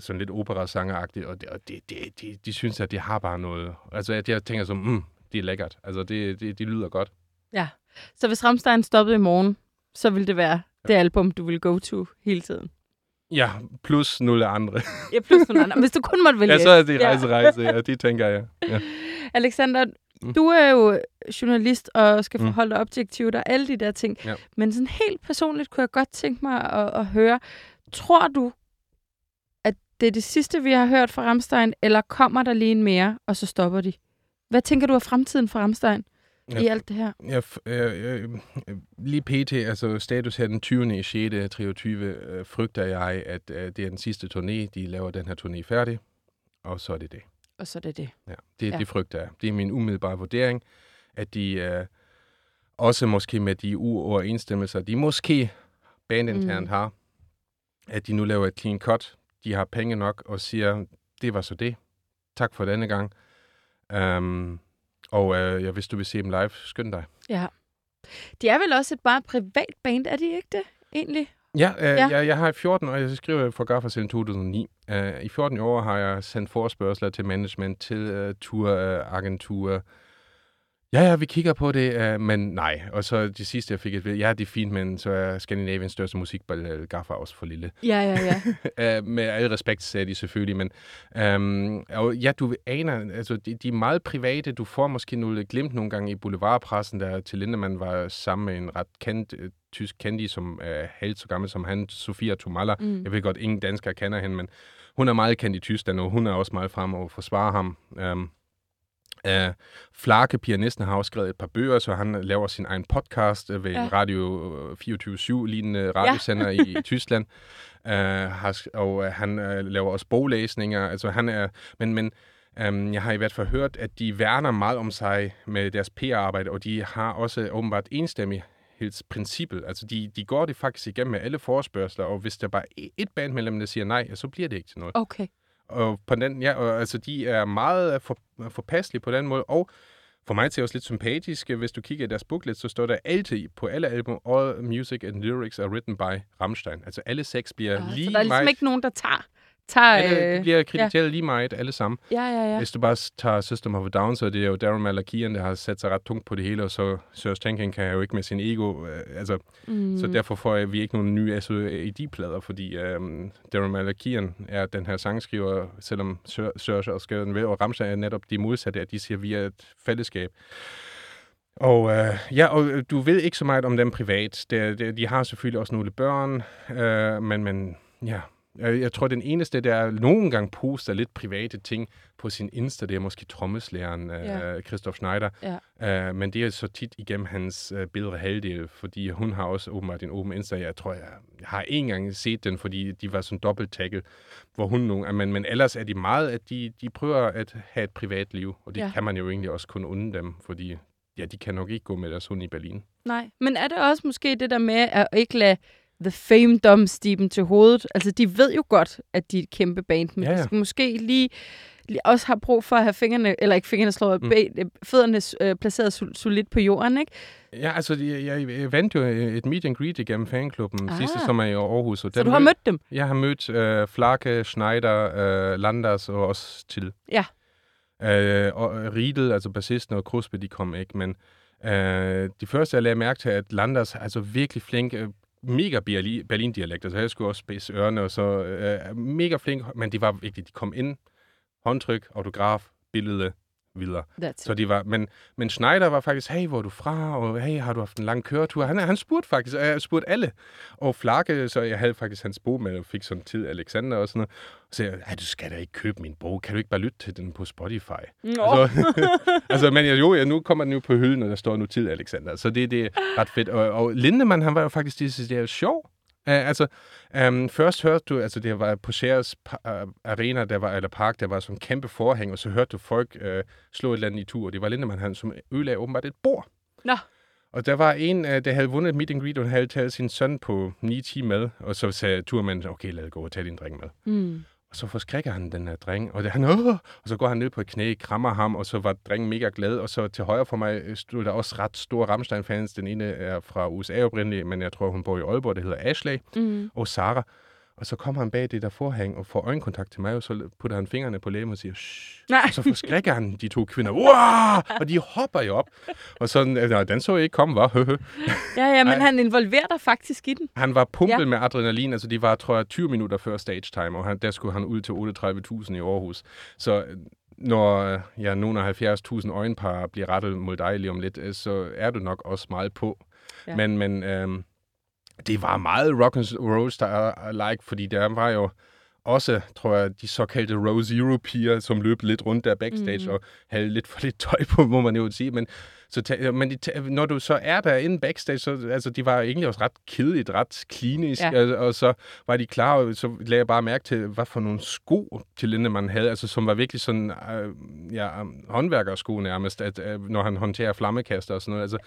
sådan lidt operasangeragtigt, og, det, og det, det, de, de synes, at det har bare noget. Altså, at jeg tænker som, mm, det er lækkert. Altså, det, det, det lyder godt. Ja. Så hvis Rammstein stoppede i morgen, så ville det være det album, du vil go to hele tiden. Ja, plus nogle andre. Ja, plus nogle andre. Hvis du kun måtte vælge. ja, så er det Ja. rejse, rejse. Ja, det tænker jeg. Ja. Alexander, Mm. du er jo journalist og skal Mm. forholde dig objektivt og alle de der ting. Ja. Men sådan helt personligt kunne jeg godt tænke mig at, at høre, tror du, det er det sidste, vi har hørt fra Ramstein, eller kommer der lige en mere, og så stopper de? Hvad tænker du af fremtiden for Ramstein i alt det her? Jeg, f- øh, øh, øh, lige pt, altså status her den 20. i 6. 23, øh, frygter jeg, at det er den sidste turné. De laver den her turné færdig, og så er det det. Og så er det det. Ja, det, Ja. det frygter jeg. Det er min umiddelbare vurdering, at de øh, også måske med de uoverensstemmelser, de måske bandinternt mm. har, at de nu laver et clean cut. De har penge nok og siger, det var så det. Tak for denne gang. Um, og øh, ja, hvis du vil se dem live, skynd dig. Ja. De er vel også et meget privat band, er de ikke det, egentlig? Ja, øh, Ja. Jeg, jeg har i 14 år, jeg skriver for Gaffer siden 2009. Uh, I 14 år har jeg sendt forespørgseler til management, til uh, turagenturer. Ja, ja, vi kigger på det, uh, men nej. Og så det sidste, jeg fik vide, ja, det er fint, men så er Skandinaviens største musikball Gaffer også for lille. Ja, ja, ja. Uh, med al respekt sagde de selvfølgelig, men um, og ja, du aner, altså de, de er meget private. Du får måske nogle glimt nogle gange i boulevardpressen, der til Lindemann var sammen med en ret kendt uh, tysk kendis, som er halvt så gammel som han, Sofia Tomalla. Mm. Jeg ved godt, ingen danskere kender hende, men hun er meget kendt i Tyskland, og hun er også meget frem og forsvarer ham. Um, Uh, Flake, pianisten, har også skrevet et par bøger, så han laver sin egen podcast uh, ved Ja. Radio øh, 24-7-lignende radiosender ja. i, i Tyskland. Uh, har, og uh, han uh, laver også boglæsninger. Altså, han er, men, men um, jeg har i hvert fald hørt, at de værner meget om sig med deres PR-arbejde, og de har også åbenbart enstemmighedsprincippet. Altså, de, de går det faktisk igennem med alle forespørgseler, og hvis der bare er et bandmedlem, der siger nej, så bliver det ikke til noget. Okay. Og på den, ja, og, altså, de er meget øh, for, forpasselige på den måde, og for mig til også lidt sympatiske. Hvis du kigger i deres booklet, så står der altid på alle album, all music and lyrics are written by Rammstein. Altså alle seks bliver Ja, lige så der er ligesom meget, ikke nogen, der tager... tager alle, øh, de bliver krediteret lige meget, alle sammen. ja, ja, ja. Hvis du bare tager System of a Down, så er det jo Darren Malakian, der har sat sig ret tungt på det hele, og så Serge Tankian kan jo ikke med sin ego, øh, altså, Mm. så derfor får vi ikke nogen nye SOED-plader, fordi øhm, Darren Malakian er den her sangskriver, selvom Ser- Serge og Skøden ved, og Ramsay er netop de modsatte, at de siger, at vi er et fællesskab. Og øh, ja, og øh, du ved ikke så meget om dem privat. Det, det, de har selvfølgelig også nogle børn, øh, men, men ja, jeg, jeg tror, den eneste, der nogle gange poster lidt private ting på sin Insta, det er måske trommeslæren, øh, Ja. Christoph Schneider. Ja. Øh, men det er så tit igennem hans øh, bedre halvdel, fordi hun har også åbenbart en åben Insta. Jeg tror, jeg, har en gang set den, fordi de var sådan dobbelt hvor hun nogle, men, men ellers er de meget, at de, de prøver at have et privat liv, og det ja. kan man jo egentlig også kun unde dem, fordi ja, de kan nok ikke gå med deres hund i Berlin. Nej, men er det også måske det der med at ikke lade The Fame Steven til hovedet? Altså, de ved jo godt, at de er et kæmpe band, men ja, Ja, de skal måske lige, lige også have brug for at have fingrene, eller ikke fingrene slået, mm. Ben, fødderne øh, placeret sol- solidt på jorden, ikke? Ja, altså, jeg, jeg, vandt jo et meet and greet igennem fanklubben Ah. sidste sommer i Aarhus. Og Så der du har mød- mødt dem? Jeg har mødt øh, Flake, Schneider, øh, Landers og også til. Ja. Øh, og Riedel, altså bassisten og Kruspe, de kom ikke, men Øh, de første, jeg lagde mærke til, at Landers er altså virkelig flink, øh, mega Berlin-dialekt, så jeg skulle også spidse ørerne, og så øh, mega flink, men de var vigtige. De kom ind, håndtryk, autograf, billede, videre. Så de var, men, men Schneider var faktisk, hey, hvor er du fra? Og hey, har du haft en lang køretur? Han, han spurgte faktisk, og jeg spurgte alle. Og Flakke, så jeg havde faktisk hans bog med, og fik sådan tid Alexander og sådan noget. Og så jeg, "Ej, du skal da ikke købe min bog. Kan du ikke bare lytte til den på Spotify? Nå. Altså, altså, men jeg, jo, ja, nu kommer den jo på hylden, og der står nu tid Alexander. Så det, det er ret fedt. Og, og Lindemann, han var jo faktisk det, det er sjov. Uh, altså, um, først hørte du, altså det var på Shares uh, Arena, der var, eller park, der var sådan en kæmpe forhæng, og så hørte du folk uh, slå et eller andet i tur, og det var Lindemann, han som ødelagde åbenbart et bord. Nå. Og der var en, uh, der havde vundet et meet and greet, og han havde taget sin søn på 9-10 med, og så sagde turmanden, okay, lad gå og tage din dreng med. Mm. Og så forskrækker han den her dreng, og, det, han, Åh! og så går han ned på et knæ, krammer ham, og så var drengen mega glad. Og så til højre for mig øh, stod der også ret store Rammstein-fans. Den ene er fra USA oprindeligt, men jeg tror, hun bor i Aalborg, det hedder Ashley, Mm. og Sara. Og så kommer han bag det der forhæng og får øjenkontakt til mig, og så putter han fingrene på læben og siger, Shh. Nej. Og så forskrækker han de to kvinder. Wow! Og de hopper jo op. Og sådan, øh, den så jeg ikke komme, var. Ja, ja, men Ej. han involverer dig faktisk i den. Han var pumpet Ja. med adrenalin, altså de var, tror jeg, 20 minutter før stage time, og han, der skulle han ud til 38.000 i Aarhus. Så øh, når ja, nogle af 70.000 øjenpar bliver rettet mod dig lige om lidt, øh, så er du nok også meget på. Ja. Men, men øhm, det var meget rock and roll star-like, fordi der var jo også, tror jeg, de såkaldte Row Zero-piger, som løb lidt rundt der backstage mm. og havde lidt for lidt tøj på, må man jo sige. Men, så ta- men ta- når du så er derinde backstage, så altså, de var egentlig også ret kedeligt, ret klinisk, Ja. og, og så var de klar, og så lagde jeg bare mærke til, hvad for nogle sko til Lindemann havde, altså som var virkelig sådan, øh, ja, håndværkersko nærmest, at, øh, når han håndterer flammekaster og sådan noget, altså,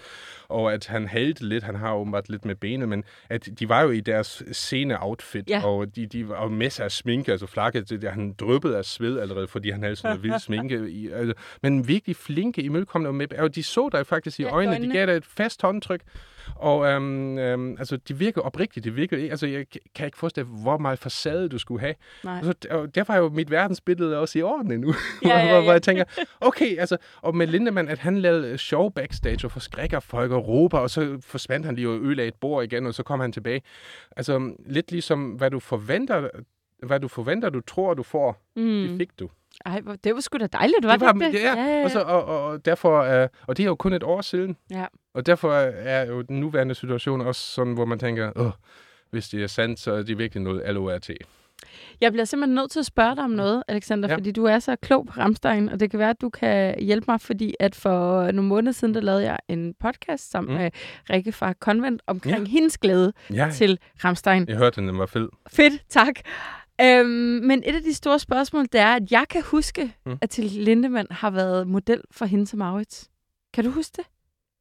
og at han hældte lidt, han har åbenbart lidt med benet, men at de var jo i deres scene-outfit, Ja. og de, de var masser af sminke, altså flakke, det, der, han dryppede af sved allerede, fordi han havde sådan noget vild sminke. I, altså, men virkelig flinke imødekommende med, og de så dig faktisk i Ja, øjnene, øjnene. de gav dig et fast håndtryk, og øhm, øhm, altså, de virker oprigtigt, det virker altså jeg kan ikke forestille, hvor meget facade du skulle have. Nej. Og, så, og der var jo mit verdensbillede også i orden nu, Ja, ja, hvor, hvor ja. jeg tænker, okay, altså, og med Lindemann, at han lavede show backstage og forskrækker folk og råber, og så forsvandt han lige og ødelagde et bord igen, og så kom han tilbage. Altså, lidt ligesom, hvad du forventer, hvad du forventer, du tror, du får, mm. det fik du. Ej, det var sgu da dejligt, var det, var, det? Ja, ja, Og, så, og, og, derfor, uh, og det er jo kun et år siden. Ja. Og derfor er jo den nuværende situation også sådan, hvor man tænker, Åh, hvis det er sandt, så er det virkelig noget LORT. Jeg bliver simpelthen nødt til at spørge dig om noget, Alexander, ja. Ja. fordi du er så klog på Ramstein, og det kan være, at du kan hjælpe mig, fordi at for nogle måneder siden, der lavede jeg en podcast sammen Mm. med Rikke fra Convent omkring ja. Ja. hendes glæde Ja, til Ramstein. jeg hørte, den var fed. Fedt, tak. Øhm, men et af de store spørgsmål, det er, at jeg kan huske, mm. At til Lindemann har været model for hende til Maurits. Kan du huske det?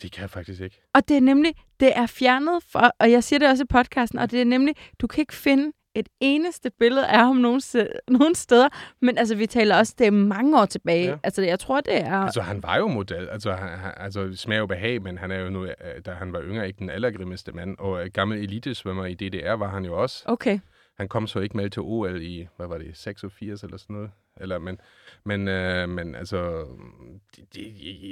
Det kan jeg faktisk ikke. Og det er nemlig, det er fjernet fra, og jeg siger det også i podcasten, og det er nemlig, du kan ikke finde et eneste billede af ham nogen, nogen steder, men altså, vi taler også, det er mange år tilbage. Ja. Altså, jeg tror, det er... Altså, han var jo model. Altså, han, han, altså smag og behag, men han er jo nu, øh, da han var yngre, ikke den allergrimmeste mand. Og øh, gammel elitesvømmer i DDR var han jo også. Okay. Han kom så ikke med til OL i, hvad var det, 86 eller sådan noget. Eller, men, men, øh, men altså, det, det,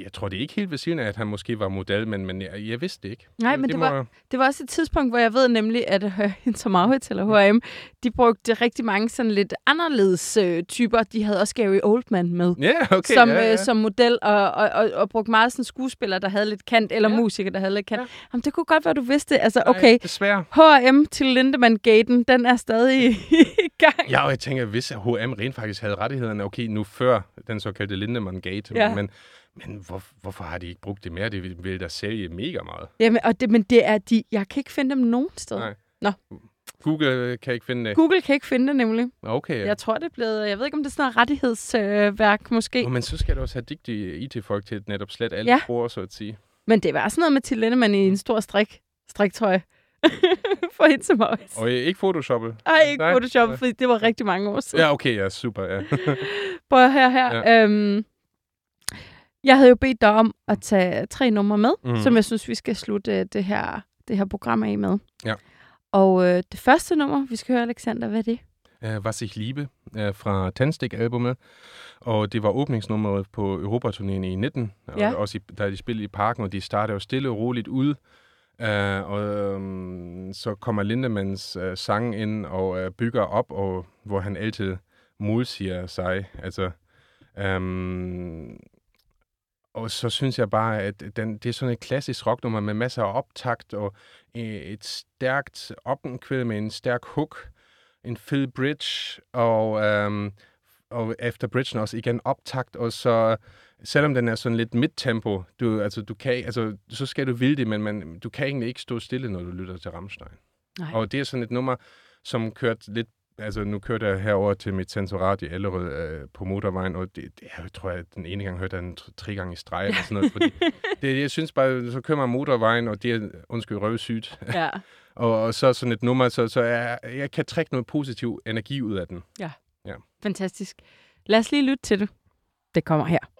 jeg tror, det er ikke helt ved siden af, at han måske var model, men, men jeg, jeg vidste det ikke. Nej, men det må, var- Det var også et tidspunkt, hvor jeg ved nemlig, at Hinter Maurits eller H&M, de brugte rigtig mange sådan lidt anderledes øh, typer. De havde også Gary Oldman med. Ja, okay. som, ja, ja. Øh, som model, og, og, og, og brugte meget sådan skuespillere, der havde lidt kant, eller ja. Musikere, der havde lidt kant. Ja. Ja. Jamen, det kunne godt være, du vidste. Altså, Nej, okay. H&M til Lindemann-gaten, den er stadig gang. Ja, og jeg tænker, hvis H&M rent faktisk havde rettighederne, okay, nu før den såkaldte Lindemann Gate, Ja. men, men hvor, hvorfor har de ikke brugt det mere? Det vil, vil da sælge mega meget. Jamen, og det, men det er de, jeg kan ikke finde dem nogen steder. Nej. Nå. Google øh, kan ikke finde det. Google kan ikke finde det nemlig. Okay, ja. Jeg tror, det er blevet, jeg ved ikke, om det er sådan noget rettighedsværk øh, måske. Oh, men så skal du også have dygtige IT-folk til at netop slet alle Ja. spor, så at sige. Men det var sådan noget med til Lindemann i en stor strik, striktrøje. For hende som Maurits. Og øh, ikke photoshoppet. Ej, ikke Nej. Photoshop, Nej. fordi det var rigtig mange år siden. Ja, okay, ja, super, ja. Prøv her, her. Ja. Øhm, jeg havde jo bedt dig om at tage tre numre med, mm. Som jeg synes, vi skal slutte øh, det her, det her program af med. Ja. Og øh, det første nummer, vi skal høre, Alexander, hvad er det? uh, Was ich liebe, uh, fra Tandstik-albumet. Og det var åbningsnummeret på Europaturnéen i 19, Ja. og også i, da de spillede i parken, og de startede jo stille og roligt ud. Uh, og um, så kommer Lindemans uh, sang ind og uh, bygger op, og hvor han altid modsiger sig. Altså, um, og så synes jeg bare, at den, det er sådan et klassisk rocknummer med masser af optakt og et stærkt opkvæd med en stærk hook, en fed bridge, og, øhm, og efter bridgen også igen optakt, og så selvom den er sådan lidt midtempo, du, altså, du kan, altså, så skal du vilde det, men man, du kan egentlig ikke stå stille, når du lytter til Rammstein. Nej. Og det er sådan et nummer, som kørte lidt Altså, nu kørte jeg herover til mit sensorat i Allerød øh, på motorvejen, og det, det jeg tror jeg, den ene gang hørte jeg den tre gange i streg eller sådan noget, fordi det, jeg synes bare, så kører man motorvejen, og det er, undskyld, røvsygt, Ja. og, og så sådan et nummer, så, så jeg, jeg kan trække noget positiv energi ud af den. Ja. Fantastisk. Lad os lige lytte til det. Det kommer her.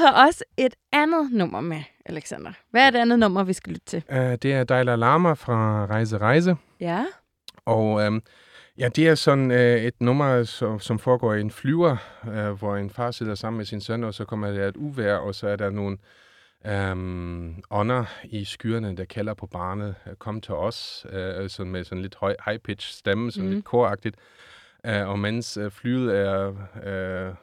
Har også et andet nummer med, Alexander. Hvad er det andet nummer, vi skal lytte til? Uh, det er Dalai Lama fra Rejse Rejse, Ja. og øhm, ja, det er sådan øh, et nummer, som, som foregår i en flyver, øh, hvor en far sidder sammen med sin søn, og så kommer der et uvær, og så er der nogle øhm, ånder i skyerne, der kalder på barnet, øh, kom til os, øh, sådan med sådan lidt høj, high-pitch stemme, sådan mm. lidt koragtigt. Øh, og mens øh, flyet er, øh,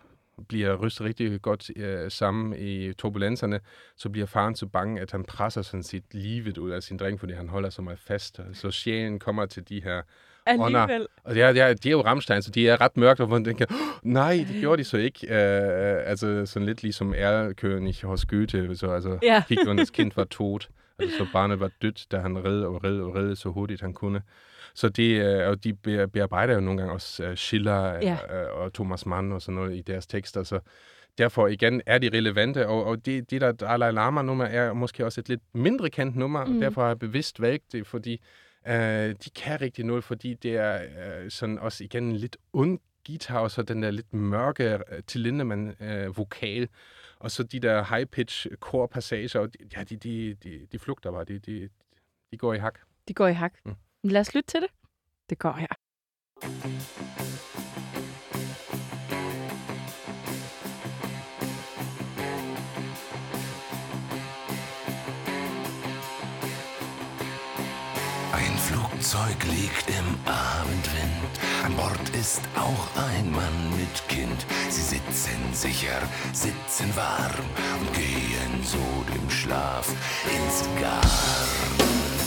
bliver rystet rigtig godt øh, sammen i turbulenserne, så bliver faren så bange, at han presser sådan sit livet ud af sin dreng, fordi han holder så meget fast. Så sjælen kommer til de her Alligevel. og det er, det er, de er jo Rammstein, så de er ret mørke, og man tænker, oh, nej, det gjorde de så ikke. Uh, altså sådan lidt ligesom Erlkönig hos Goethe, så altså, Ja. Higgernes kind var tot. Altså, så barnet var dødt, da han red og red og red så hurtigt han kunne. Så det, uh, og de be- bearbejder jo nogle gange også uh, Schiller Ja. uh, og Thomas Mann og sådan noget i deres tekster, så derfor igen er de relevante, og, og det, det der Dalai Lama nummer er måske også et lidt mindre kendt nummer, Mm. og derfor har jeg bevidst valgt det, fordi uh, de kan rigtig noget, fordi det er uh, sådan også igen en lidt ond guitar, og så den der lidt mørke til Lindemann uh, vokal, og så de der high-pitch korpassager, og de, ja, de, de, de, de flugter bare, de, de, de går i hak. De går i hak. Mm. Lad os lytte til det. Det går her. Ein Flugzeug liegt im Abendwind. An Bord ist auch ein Mann mit Kind. Sie sitzen sicher, sitzen warm und gehen so dem Schlaf ins Garn.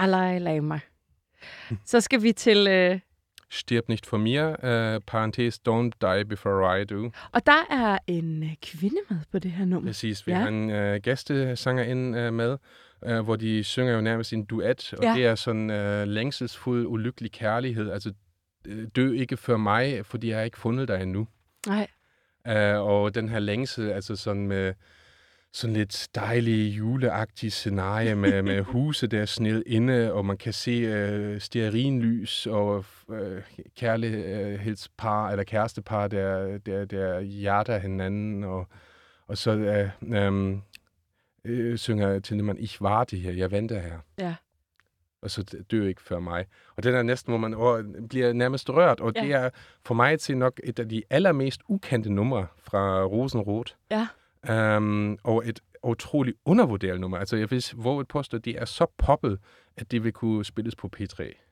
Dalai Lama. Så skal vi til... Øh, Stirb nicht for mir, uh, parentes, don't die before I do. og der er en øh, kvinde med på det her nummer. Præcis, vi Ja. har en uh, gæstesangerinde uh, med, uh, hvor de synger jo nærmest en duet, og Ja. det er sådan uh, længselsfuld, ulykkelig kærlighed. Altså, øh, dø ikke før mig, fordi jeg har ikke fundet dig endnu. Nej. Uh, og den her længsel, altså sådan med sådan lidt dejlige juleagtige scenarie med, med huse, der er snedet inde, og man kan se øh, stearinlys og øh, kærlighedspar eller kærestepar, der, der, der hjerter hinanden, og, og så øh, øh, øh, synger Tindemann, ich warte her, jeg venter her. Ja. Og så dør ikke før mig. Og den er næsten, hvor man åh, bliver nærmest rørt, og Ja. det er for mig se nok et af de allermest ukendte numre fra Rosenrot. Ja. Um, og et utroligt undervurderet nummer. Altså, jeg vil våge et påstå, at det er så poppet, at det vil kunne spilles på P3.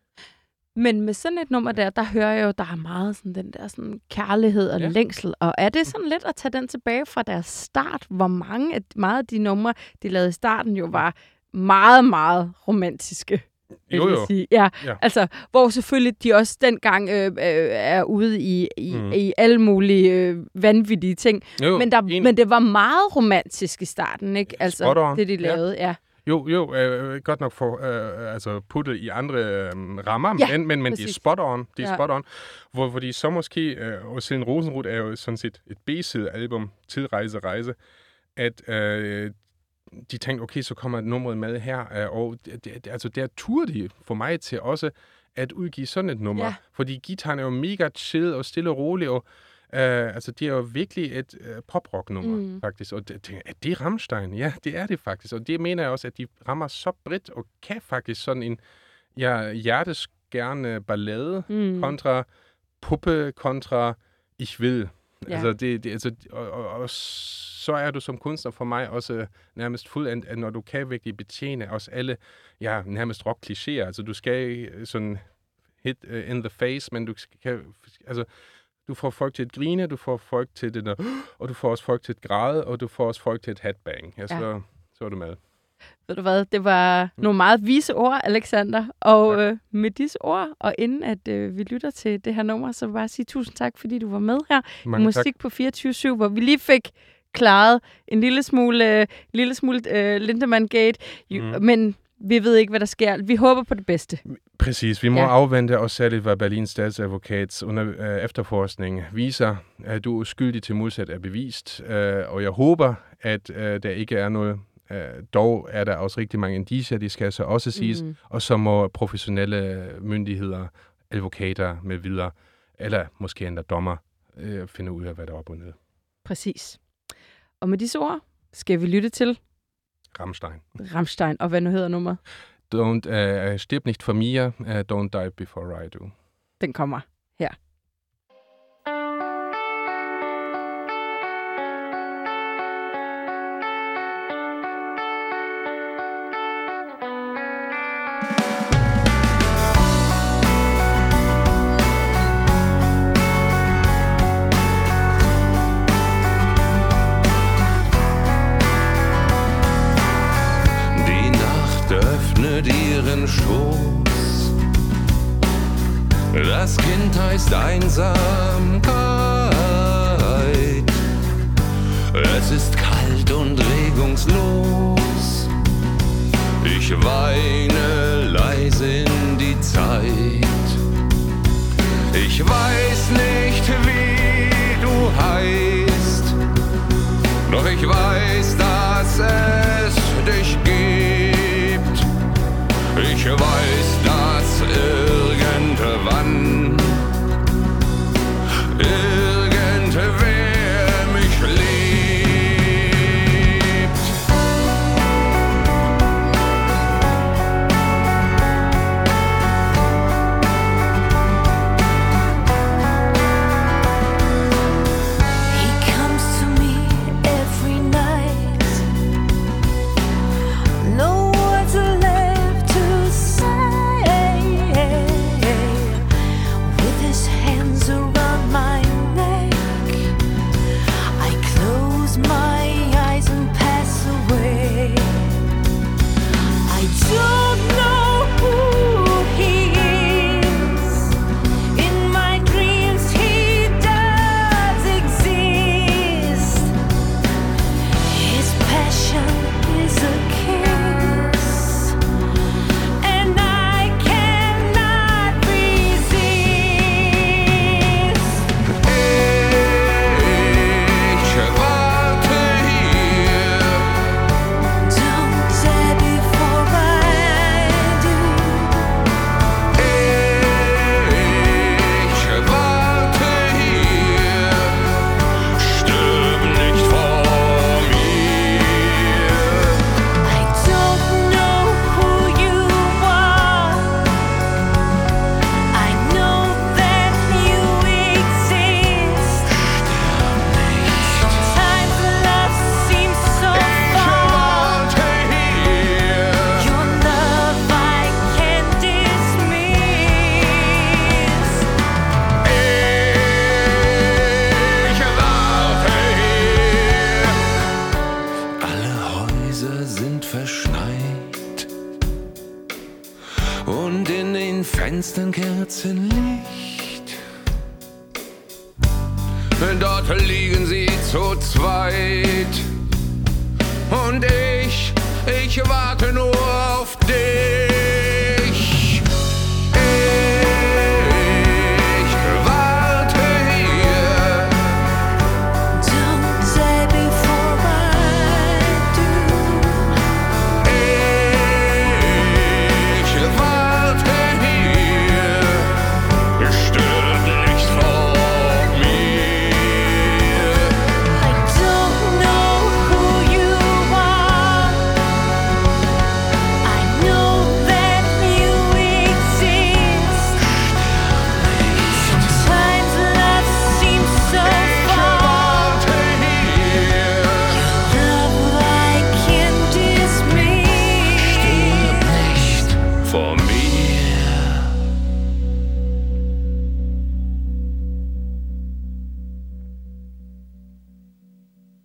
Men med sådan et nummer der, der hører jeg jo, der er meget sådan den der sådan kærlighed og ja. Ja. længsel. Og er det sådan lidt at tage den tilbage fra deres start, hvor mange af, meget af de numre, de lavede i starten, jo var meget, meget romantiske? Jo, jo. Sige. Ja, Ja. altså, hvor selvfølgelig de også dengang øh, øh, er ude i, i, mm. I alle mulige øh, vanvittige ting. Jo, men, der, en- men det var meget romantisk i starten, ikke? Altså, det de Ja. lavede, ja. Jo, jo, øh, godt nok for, øh, altså puttet i andre øh, rammer, Ja, men, men, men de er præcis. spot on. De er Ja. ja. spot on. Hvor, hvor de så måske, øh, og Selin Rosenrud er jo sådan set et B-side album, Tidrejse Rejse, at øh, de tænkte, okay, så kommer nummeret med her, øh, og det, altså der turde de for mig til også at udgive sådan et nummer. Ja. Fordi gitaren er jo mega chill og stille og rolig, og øh, altså det er jo virkelig et øh, poprock-nummer, Mm. faktisk. Og det, det, er det Rammstein? Ja, det er det faktisk. Og det mener jeg også, at de rammer så bredt, og kan faktisk sådan en ja, hjerteskærende ballade, Mm. kontra puppe, kontra ich will. Ja. Altså, det, det, altså, og, og, og så er du som kunstner for mig også nærmest fuldendt, at når du kan virkelig betjene os alle, ja, nærmest rock klichéer. Altså, du skal sådan hit uh, in the face, men du skal, altså, du får folk til at grine, du får folk til det der, og du får også folk til at græde, og du får også folk til et hatbang. Ja, så, så er du med. Ved du hvad, det var nogle meget vise ord, Alexander. Og Tak. øh, med disse ord, og inden at øh, vi lytter til det her nummer, så vil jeg bare sige tusind tak, fordi du var med her i Mange tak. Musik på 24 hvor vi lige fik klaret en lille smule, øh, lille smule øh, Lindemann Gate. Jo, Mm. Men vi ved ikke, hvad der sker. Vi håber på det bedste. Præcis. Vi må Ja. afvente, og særligt hvad Berlins statsadvokats under øh, efterforskning viser, at du er uskyldig til modsat er bevist. Øh, og jeg håber, at øh, der ikke er noget. Øh, dog er der også rigtig mange indicier, de skal så også siges. Mm. Og så må professionelle myndigheder, advokater med videre, eller måske endda dommer, øh, finde ud af, hvad der er op og ned. Præcis. Og med disse ord skal vi lytte til Rammstein. Rammstein, og hvad nu hedder nummeret? Don't, uh, stirb nicht for mir, uh, don't die before I do. Den kommer her. In